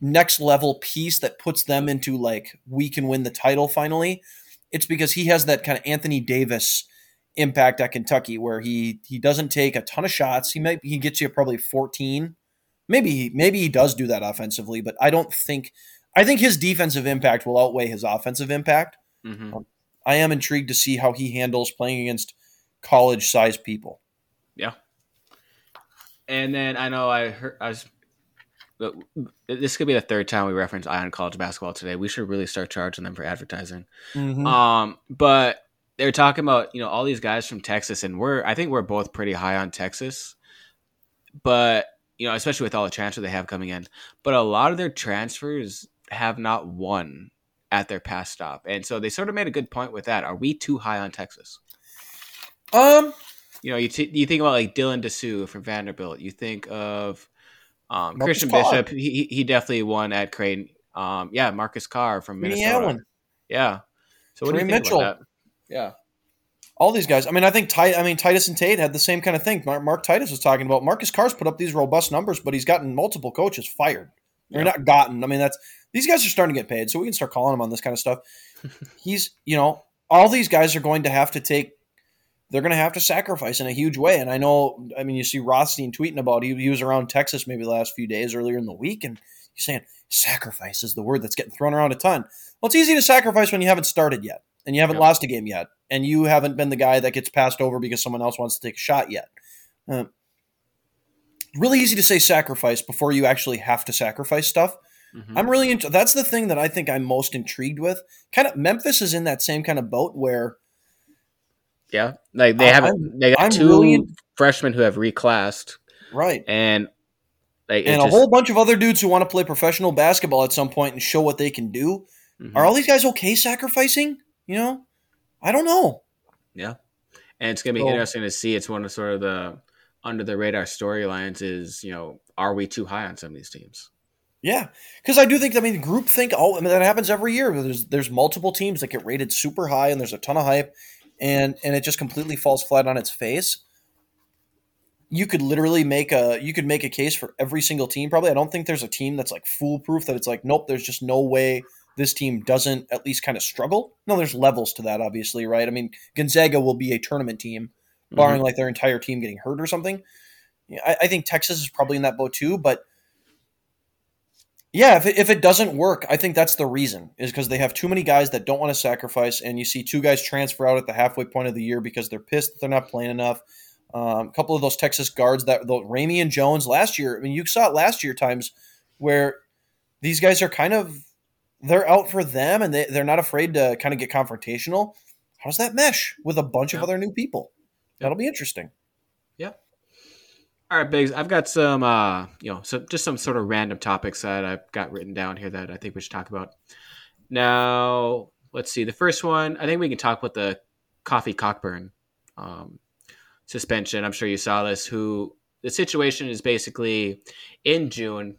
next level piece that puts them into like we can win the title finally, it's because he has that kind of Anthony Davis impact at Kentucky, where he he doesn't take a ton of shots. He might he gets you probably 14. Maybe maybe he does do that offensively, but I don't think I think his defensive impact will outweigh his offensive impact. Mm-hmm. Um, I am intrigued to see how he handles playing against college sized people.
Yeah. And then I know I heard I was this could be the third time we reference Eye on College basketball today. We should really start charging them for advertising. Mm-hmm. Um, but they're talking about you know all these guys from Texas, and we're I think we're both pretty high on Texas, but you know especially with all the transfer they have coming in, but a lot of their transfers have not won at their past stop, and so they sort of made a good point with that. Are we too high on Texas?
Um,
you know, you t- you think about like Dylan Disu from Vanderbilt. You think of um, Christian Bishop. He he definitely won at Creighton. Um, yeah, Marcus Carr from Minnesota. Yeah. So what Kareem do you think Mitchell. about that?
Yeah. All these guys. I mean, I think Ty, I mean Titus and Tate had the same kind of thing. Mark, Mark Titus was talking about. Marcus Carr's put up these robust numbers, but he's gotten multiple coaches fired. They're not gotten. I mean, that's these guys are starting to get paid, so we can start calling him on this kind of stuff. *laughs* he's, you know, all these guys are going to have to take. They're going to have to sacrifice in a huge way. And I know, I mean, you see Rothstein tweeting about he, he was around Texas maybe the last few days earlier in the week, and he's saying sacrifice is the word that's getting thrown around a ton. Well, it's easy to sacrifice when you haven't started yet and you haven't yep. lost a game yet, and you haven't been the guy that gets passed over because someone else wants to take a shot yet. Uh, really easy to say sacrifice before you actually have to sacrifice stuff. Mm-hmm. I'm really into that's the thing that I think I'm most intrigued with. Kind of Memphis is in that same kind of boat where
yeah, like they have they got I'm two really freshmen who have reclassed,
right?
And
like, and a just, whole bunch of other dudes who want to play professional basketball at some point and show what they can do. Mm-hmm. Are all these guys okay sacrificing? You know, I don't know.
Yeah, and it's gonna be so, interesting to see. It's one of sort of the under the radar storylines. Is you know, are we too high on some of these teams?
Yeah, because I do think I mean group think. Oh, I mean, that happens every year. There's there's multiple teams that get rated super high, and there's a ton of hype, and and it just completely falls flat on its face. You could literally make a you could make a case for every single team. Probably, I don't think there's a team that's like foolproof that it's like nope. There's just no way this team doesn't at least kind of struggle. No, there's levels to that, obviously, right? I mean, Gonzaga will be a tournament team, barring mm-hmm. like their entire team getting hurt or something. I, I think Texas is probably in that boat too, but yeah, if it, if it doesn't work, I think that's the reason is because they have too many guys that don't want to sacrifice, and you see two guys transfer out at the halfway point of the year because they're pissed that they're not playing enough. Um, a couple of those Texas guards that the Ramey and Jones last year. I mean, you saw it last year times where these guys are kind of they're out for them, and they they're not afraid to kind of get confrontational. How does that mesh with a bunch yeah. of other new people? That'll be interesting.
All right, Biggs. I've got some, uh, you know, so just some sort of random topics that I've got written down here that I think we should talk about. Now, let's see. The first one, I think we can talk about the Kofi Cockburn um, suspension. I'm sure you saw this. Who the situation is basically in June,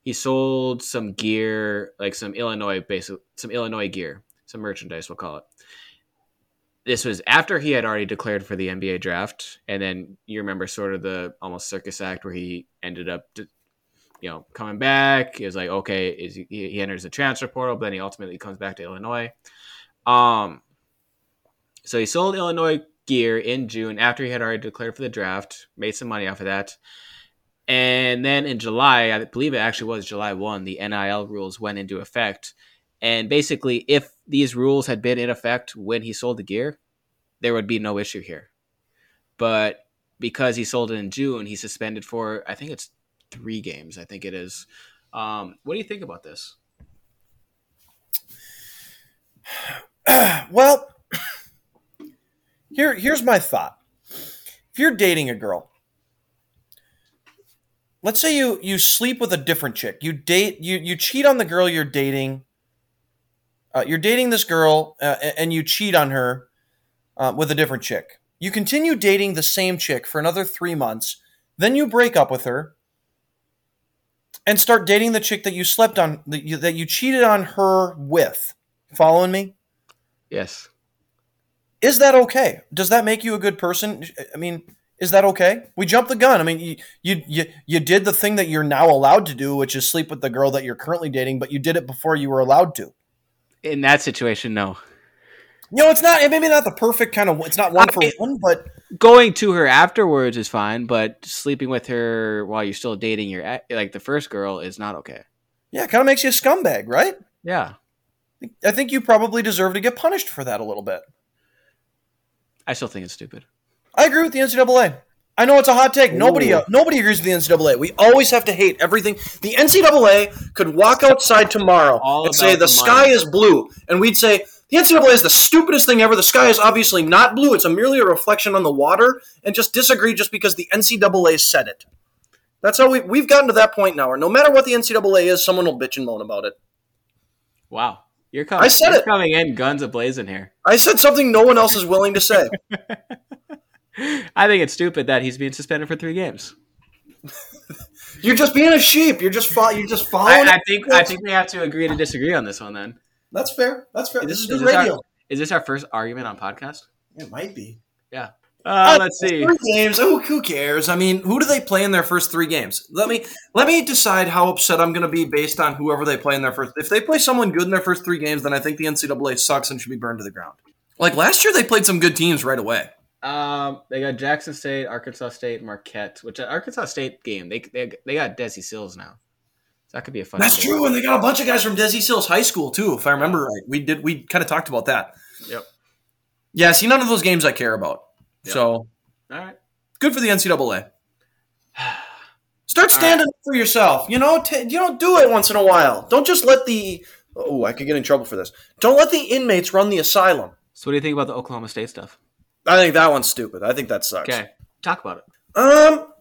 he sold some gear, like some Illinois, basic, some Illinois gear, some merchandise, we'll call it this was after he had already declared for the NBA draft, and then you remember sort of the almost circus act where he ended up, you know, coming back. He was like, okay, is he, he enters the transfer portal, but then he ultimately comes back to Illinois. Um, so he sold Illinois gear in June after he had already declared for the draft, made some money off of that. And then in July, I believe it actually was July 1, the NIL rules went into effect. And basically, if these rules had been in effect when he sold the gear, there would be no issue here. But because he sold it in June, he's suspended for I think it's three games. I think it is. Um, what do you think about this? *sighs*
well, here here's my thought. If you're dating a girl, let's say you you sleep with a different chick. You date you you cheat on the girl you're dating uh, you're dating this girl uh, and you cheat on her uh, with a different chick. You continue dating the same chick for another three months. Then you break up with her and start dating the chick that you slept on, that you, that you cheated on her with. Following me?
Yes.
Is that okay? Does that make you a good person? I mean, is that okay? We jumped the gun. I mean, you, you you you did the thing that you're now allowed to do, which is sleep with the girl that you're currently dating, but you did it before you were allowed to
in that situation, no.
No, it's not maybe not the perfect kind of. It's not one uh, for one, but
going to her afterwards is fine. But sleeping with her while you're still dating your like the first girl is not okay.
Yeah, it kind of makes you a scumbag, right?
Yeah.
I think you probably deserve to get punished for that a little bit.
I still think it's stupid.
I agree with the NCAA. I know it's a hot take. Ooh. Nobody uh, nobody agrees with the NCAA. We always have to hate everything. The NCAA could walk outside tomorrow All and say the, the sky is blue, and we'd say the NCAA is the stupidest thing ever. The sky is obviously not blue. It's a merely a reflection on the water, and just disagree just because the NCAA said it. That's how we we've gotten to that point now. Where no matter what the NCAA is, someone will bitch and moan about it.
Wow. You're coming. I said it. coming in guns a blazing here.
I said something no one else is willing to say. *laughs*
I think it's stupid that he's being suspended for three games. *laughs*
you're just being a sheep. You're just fo- you're just following.
I, I think I think we have to agree to disagree on this one. Then
that's fair. That's fair. Is this, is, is radio.
Our, is this our first argument on podcast?
It might be.
Yeah. Uh, let's see.
Three games. Who cares? I mean, who do they play in their first three games? Let me let me decide how upset I'm going to be based on whoever they play in their first. If they play someone good in their first three games, then I think the NCAA sucks and should be burned to the ground. Like last year, they played some good teams right away.
Um, they got Jackson State, Arkansas State, Marquette. Which uh, Arkansas State game they they they got Desi Sills now. So that could be a fun.
That's
to
true, and they got a bunch of guys from Desi Sills High School too, if I remember right. We did we kind of talked about that.
Yep.
Yeah, see, none of those games I care about.
Yep.
So
All right.
good for the NCAA. *sighs* Start standing up for yourself. You know, t- you don't do it once in a while. Don't just let the oh, I could get in trouble for this. Don't let the inmates run the asylum.
So what do you think about the Oklahoma State stuff?
I think that one's stupid. I think that sucks.
Okay, talk about it.
Um,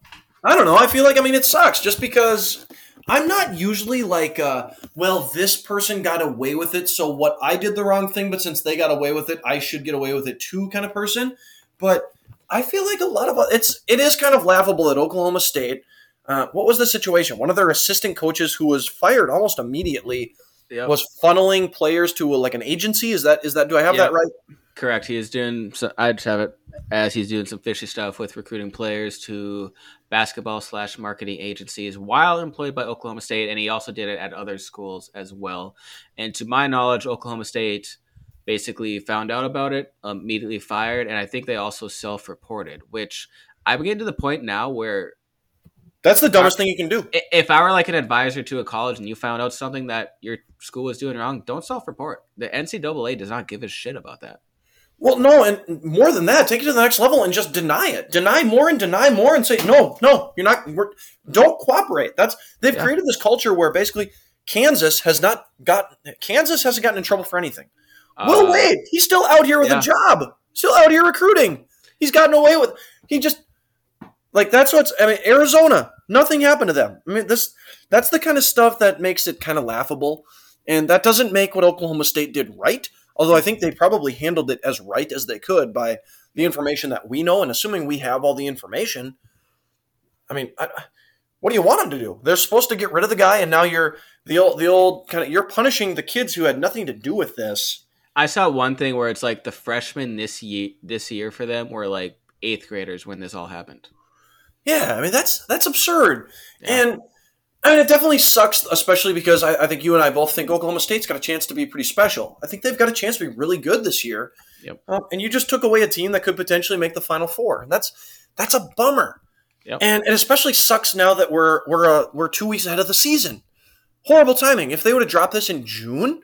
I don't know. I feel like I mean it sucks just because I'm not usually like, uh, well, this person got away with it, so what I did the wrong thing, but since they got away with it, I should get away with it too, kind of person. But I feel like a lot of it's it is kind of laughable at Oklahoma State. Uh, what was the situation? One of their assistant coaches who was fired almost immediately
Yep.
was funneling players to like an agency. Is that is that? Do I have
Yep.
that right?
Correct. He is doing. So I just have it as he's doing some fishy stuff with recruiting players to basketball slash marketing agencies while employed by Oklahoma State, and he also did it at other schools as well. And to my knowledge, Oklahoma State basically found out about it, um, immediately fired, and I think they also self-reported. Which I'm getting to the point now where
That's the dumbest thing you can do.
if I were like an advisor to a college and you found out something that your school was doing wrong, don't self-report. The NCAA does not give a shit about that.
Well, no, and more than that, take it to the next level and just deny it. Deny more and deny more and say, no, no, you're not. Don't cooperate. That's they've
Yeah.
created this culture where basically Kansas has not got Kansas hasn't gotten in trouble for anything. Will
Uh,
Wade, he's still out here with
yeah.
a job, still out here recruiting. He's gotten away with. He just like that's what's. I mean, Arizona, nothing happened to them. I mean, this that's the kind of stuff that makes it kind of laughable, and that doesn't make what Oklahoma State did right. Although I think they probably handled it as right as they could by the information that we know, and assuming we have all the information. I mean, I, what do you want them to do? They're supposed to get rid of the guy, and now you're the old, the old kind of you're punishing the kids who had nothing to do with this.
I saw one thing where it's like the freshmen this year this year for them were like eighth graders when this all happened.
Yeah, I mean that's that's absurd,
Yeah.
and I mean it definitely sucks, especially because I, I think you and I both think Oklahoma State's got a chance to be pretty special. I think they've got a chance to be really good this year.
Yep.
Um, and you just took away a team that could potentially make the Final Four, and that's that's a bummer.
Yep.
And it especially sucks now that we're we're uh, we're two weeks ahead of the season. Horrible timing. If they would have dropped this in June,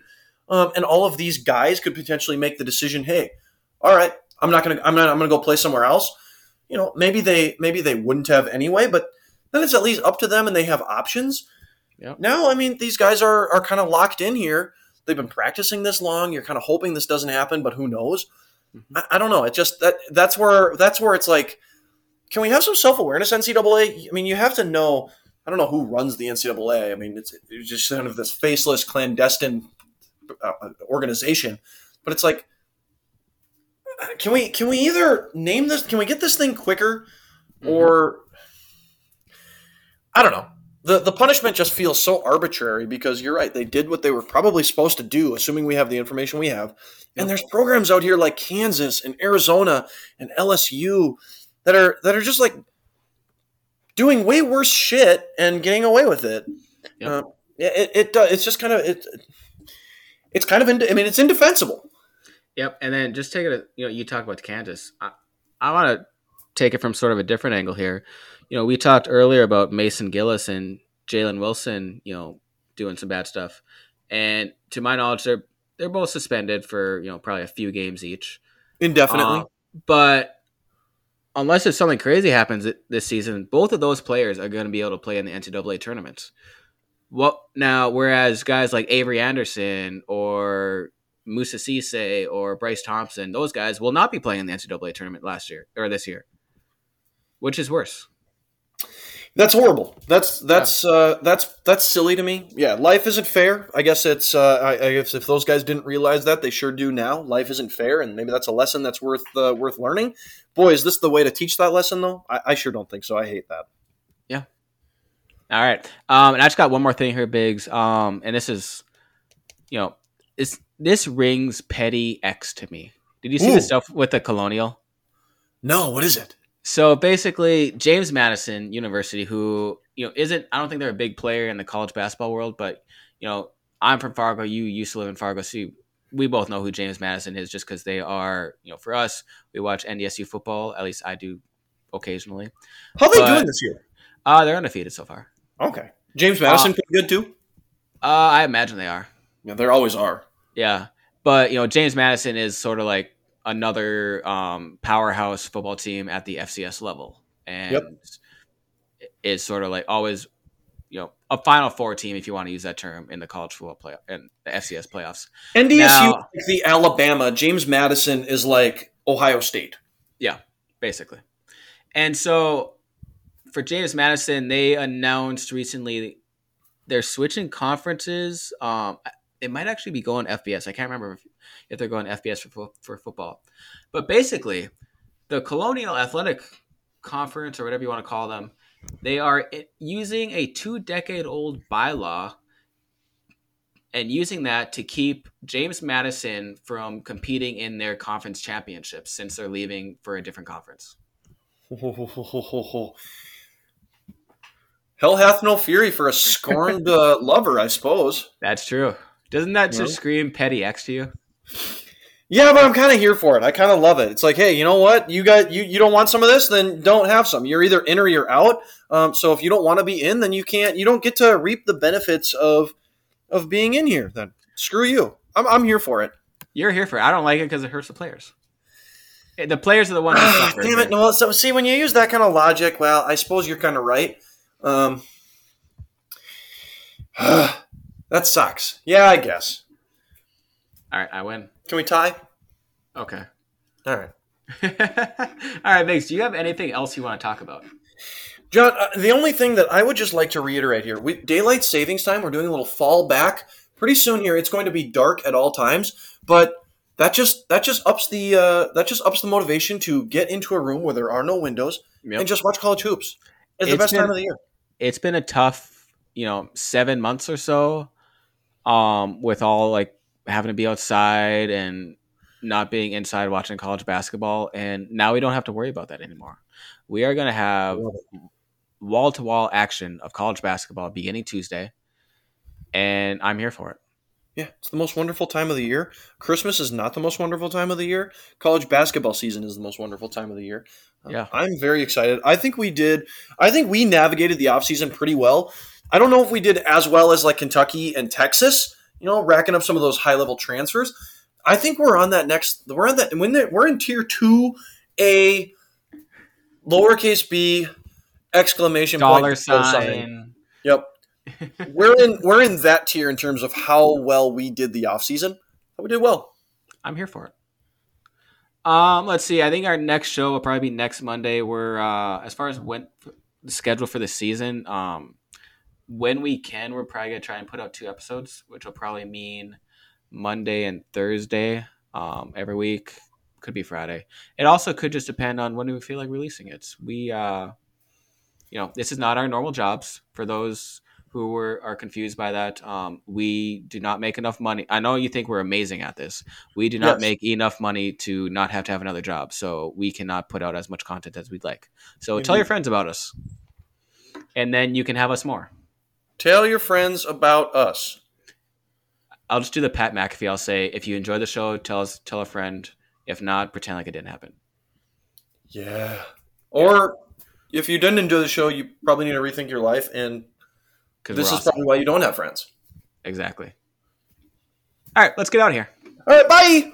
um, and all of these guys could potentially make the decision, hey, all right, I'm not gonna I'm not I'm gonna go play somewhere else. You know, maybe they maybe they wouldn't have anyway, but then it's at least up to them and they have options.
Yep.
Now, I mean, these guys are are kind of locked in here. They've been practicing this long. You're kind of hoping this doesn't happen, but who knows?
Mhm.
I, I don't know. It just that that's where that's where it's like, can we have some self awareness, NCAA? I mean, you have to know. I don't know who runs the NCAA. I mean, it's, it's just kind of this faceless, clandestine uh, organization. But it's like, can we can we either name this? Can we get this thing quicker,
Mhm.
or I don't know. The the punishment just feels so arbitrary because you're right. They did what they were probably supposed to do, assuming we have the information we have. And there's programs out here like Kansas and Arizona and LSU that are that are just like doing way worse shit and getting away with it.
Yep.
Uh, yeah, it, it does. It's just kind of it. It's kind of. Ind- I mean, it's indefensible.
Yep, and then just take it. You know, you talk about Kansas. I, I want to take it from sort of a different angle here. You know, we talked earlier about Mason Gillis and Jalen Wilson. You know, doing some bad stuff, and to my knowledge, they're they're both suspended for you know probably a few games each.
Indefinitely.
Uh, but unless if something crazy happens this season, both of those players are going to be able to play in the NCAA tournaments. What now? Whereas guys like Avery Anderson or Moussa Cisse or Bryce Thompson, those guys will not be playing in the NCAA tournament last year or this year. Which is worse?
That's horrible. That's that's uh, that's that's silly to me. Yeah, life isn't fair. I guess it's. Uh, I, I guess if those guys didn't realize that, they sure do now. Life isn't fair, and maybe that's a lesson that's worth uh, worth learning. Boy, is this the way to teach that lesson, though? I, I sure don't think so. I hate that. Yeah.
All right. Um, and I just got one more thing here, Biggs. Um, and this is, you know, this this rings petty X to me. Did you see
Ooh.
the stuff with the Colonial?
No, what is it?
So basically, James Madison University, who you know isn't, I don't think they're a big player in the college basketball world, but you know, I'm from Fargo. You used to live in Fargo, so you we both know who James Madison is just because they are, you know, for us, we watch NDSU football. At least I do occasionally.
How are they
But-
doing this year?
Uh, they're undefeated so far.
Okay. James Madison
Uh,
pretty good too.
Uh, I imagine they are.
Yeah, there always are.
Yeah, but you know, James Madison is sort of like another um, powerhouse football team at the FCS level, and
Yep.
is sort of like always, you know, a Final Four team if you want to use that term in the college football play and the FCS playoffs.
NDSU,
Now-
is the Alabama. James Madison is like Ohio State.
Yeah, basically. And so for James Madison, they announced recently they're switching conferences. Um, it might actually be going FBS. I can't remember if, they're going FBS for, for football. But basically, the Colonial Athletic Conference, or whatever you want to call them, they are using a two decade old bylaw and using that to keep James Madison from competing in their conference championships since they're leaving for a different conference. *laughs*
Hell hath no fury for a scorned uh, lover, I suppose. *laughs*
That's true. Doesn't that just scream petty X to you?
Yeah, but I'm kind of here for it. I kind of love it. It's like, hey, you know what? You got you you don't want some of this, then don't have some. You're either in or you're out. Um, so if you don't want to be in, then you can't. You don't get to reap the benefits of of being in here. Then screw you. I'm I'm here for it.
You're here for it. I don't like it because it hurts the players. Eh, The players are the ones. *sighs*
Damn it! No, so see when you use that kind of logic, well, I suppose you're kind of right. Um, *sighs* that sucks. Yeah, I guess.
All right, I win.
Can we tie?
Okay.
All right. *laughs*
All right, Biggs, do you have anything else you want to talk about?
John, uh, the only thing that I would just like to reiterate here, we, daylight savings time, we're doing a little fall back pretty soon here. It's going to be dark at all times, but that just that just ups the uh, that just ups the motivation to get into a room where there are no windows
Yep.
and just watch college hoops. It's the best
been-
time of the year.
It's been a tough, you know, seven months or so, um, with all like having to be outside and not being inside watching college basketball, and now we don't have to worry about that anymore. We are going to have wall to wall action of college basketball beginning Tuesday, and I'm here for it.
Yeah, it's the most wonderful time of the year. Christmas is not the most wonderful time of the year. College basketball season is the most wonderful time of the year. Uh,
Yeah.
I'm very excited. I think we did I think we navigated the offseason pretty well. I don't know if we did as well as like Kentucky and Texas, you know, racking up some of those high level transfers. I think we're on that next we're on that when they- we're in tier 2 A lowercase b exclamation
Dollar
point equal
sign.
Yep. we're in we're in that tier in terms of how well we did the offseason. We did well.
I'm here for it. Um, let's see. I think our next show will probably be next Monday. We're uh, as far as when the schedule for the season. Um, when we can, we're probably gonna try and put out two episodes, which will probably mean Monday and Thursday um, every week. Could be Friday. It also could just depend on when we feel like releasing it. We, uh, you know, this is not our normal jobs. For those who were are confused by that, um, we do not make enough money. I know you think we're amazing at this. We do not
Yes.
make enough money to not have to have another job, so we cannot put out as much content as we'd like. So tell your friends about us, and then you can have us more.
Tell your friends about us.
I'll just do the Pat McAfee. I'll say if you enjoy the show, tell us, tell a friend. If not, pretend like it didn't happen.
Yeah. Or if you didn't enjoy the show, you probably need to rethink your life, and this is
awesome.
probably why you don't have friends.
exactly. All right, let's get out of here.
All right, bye.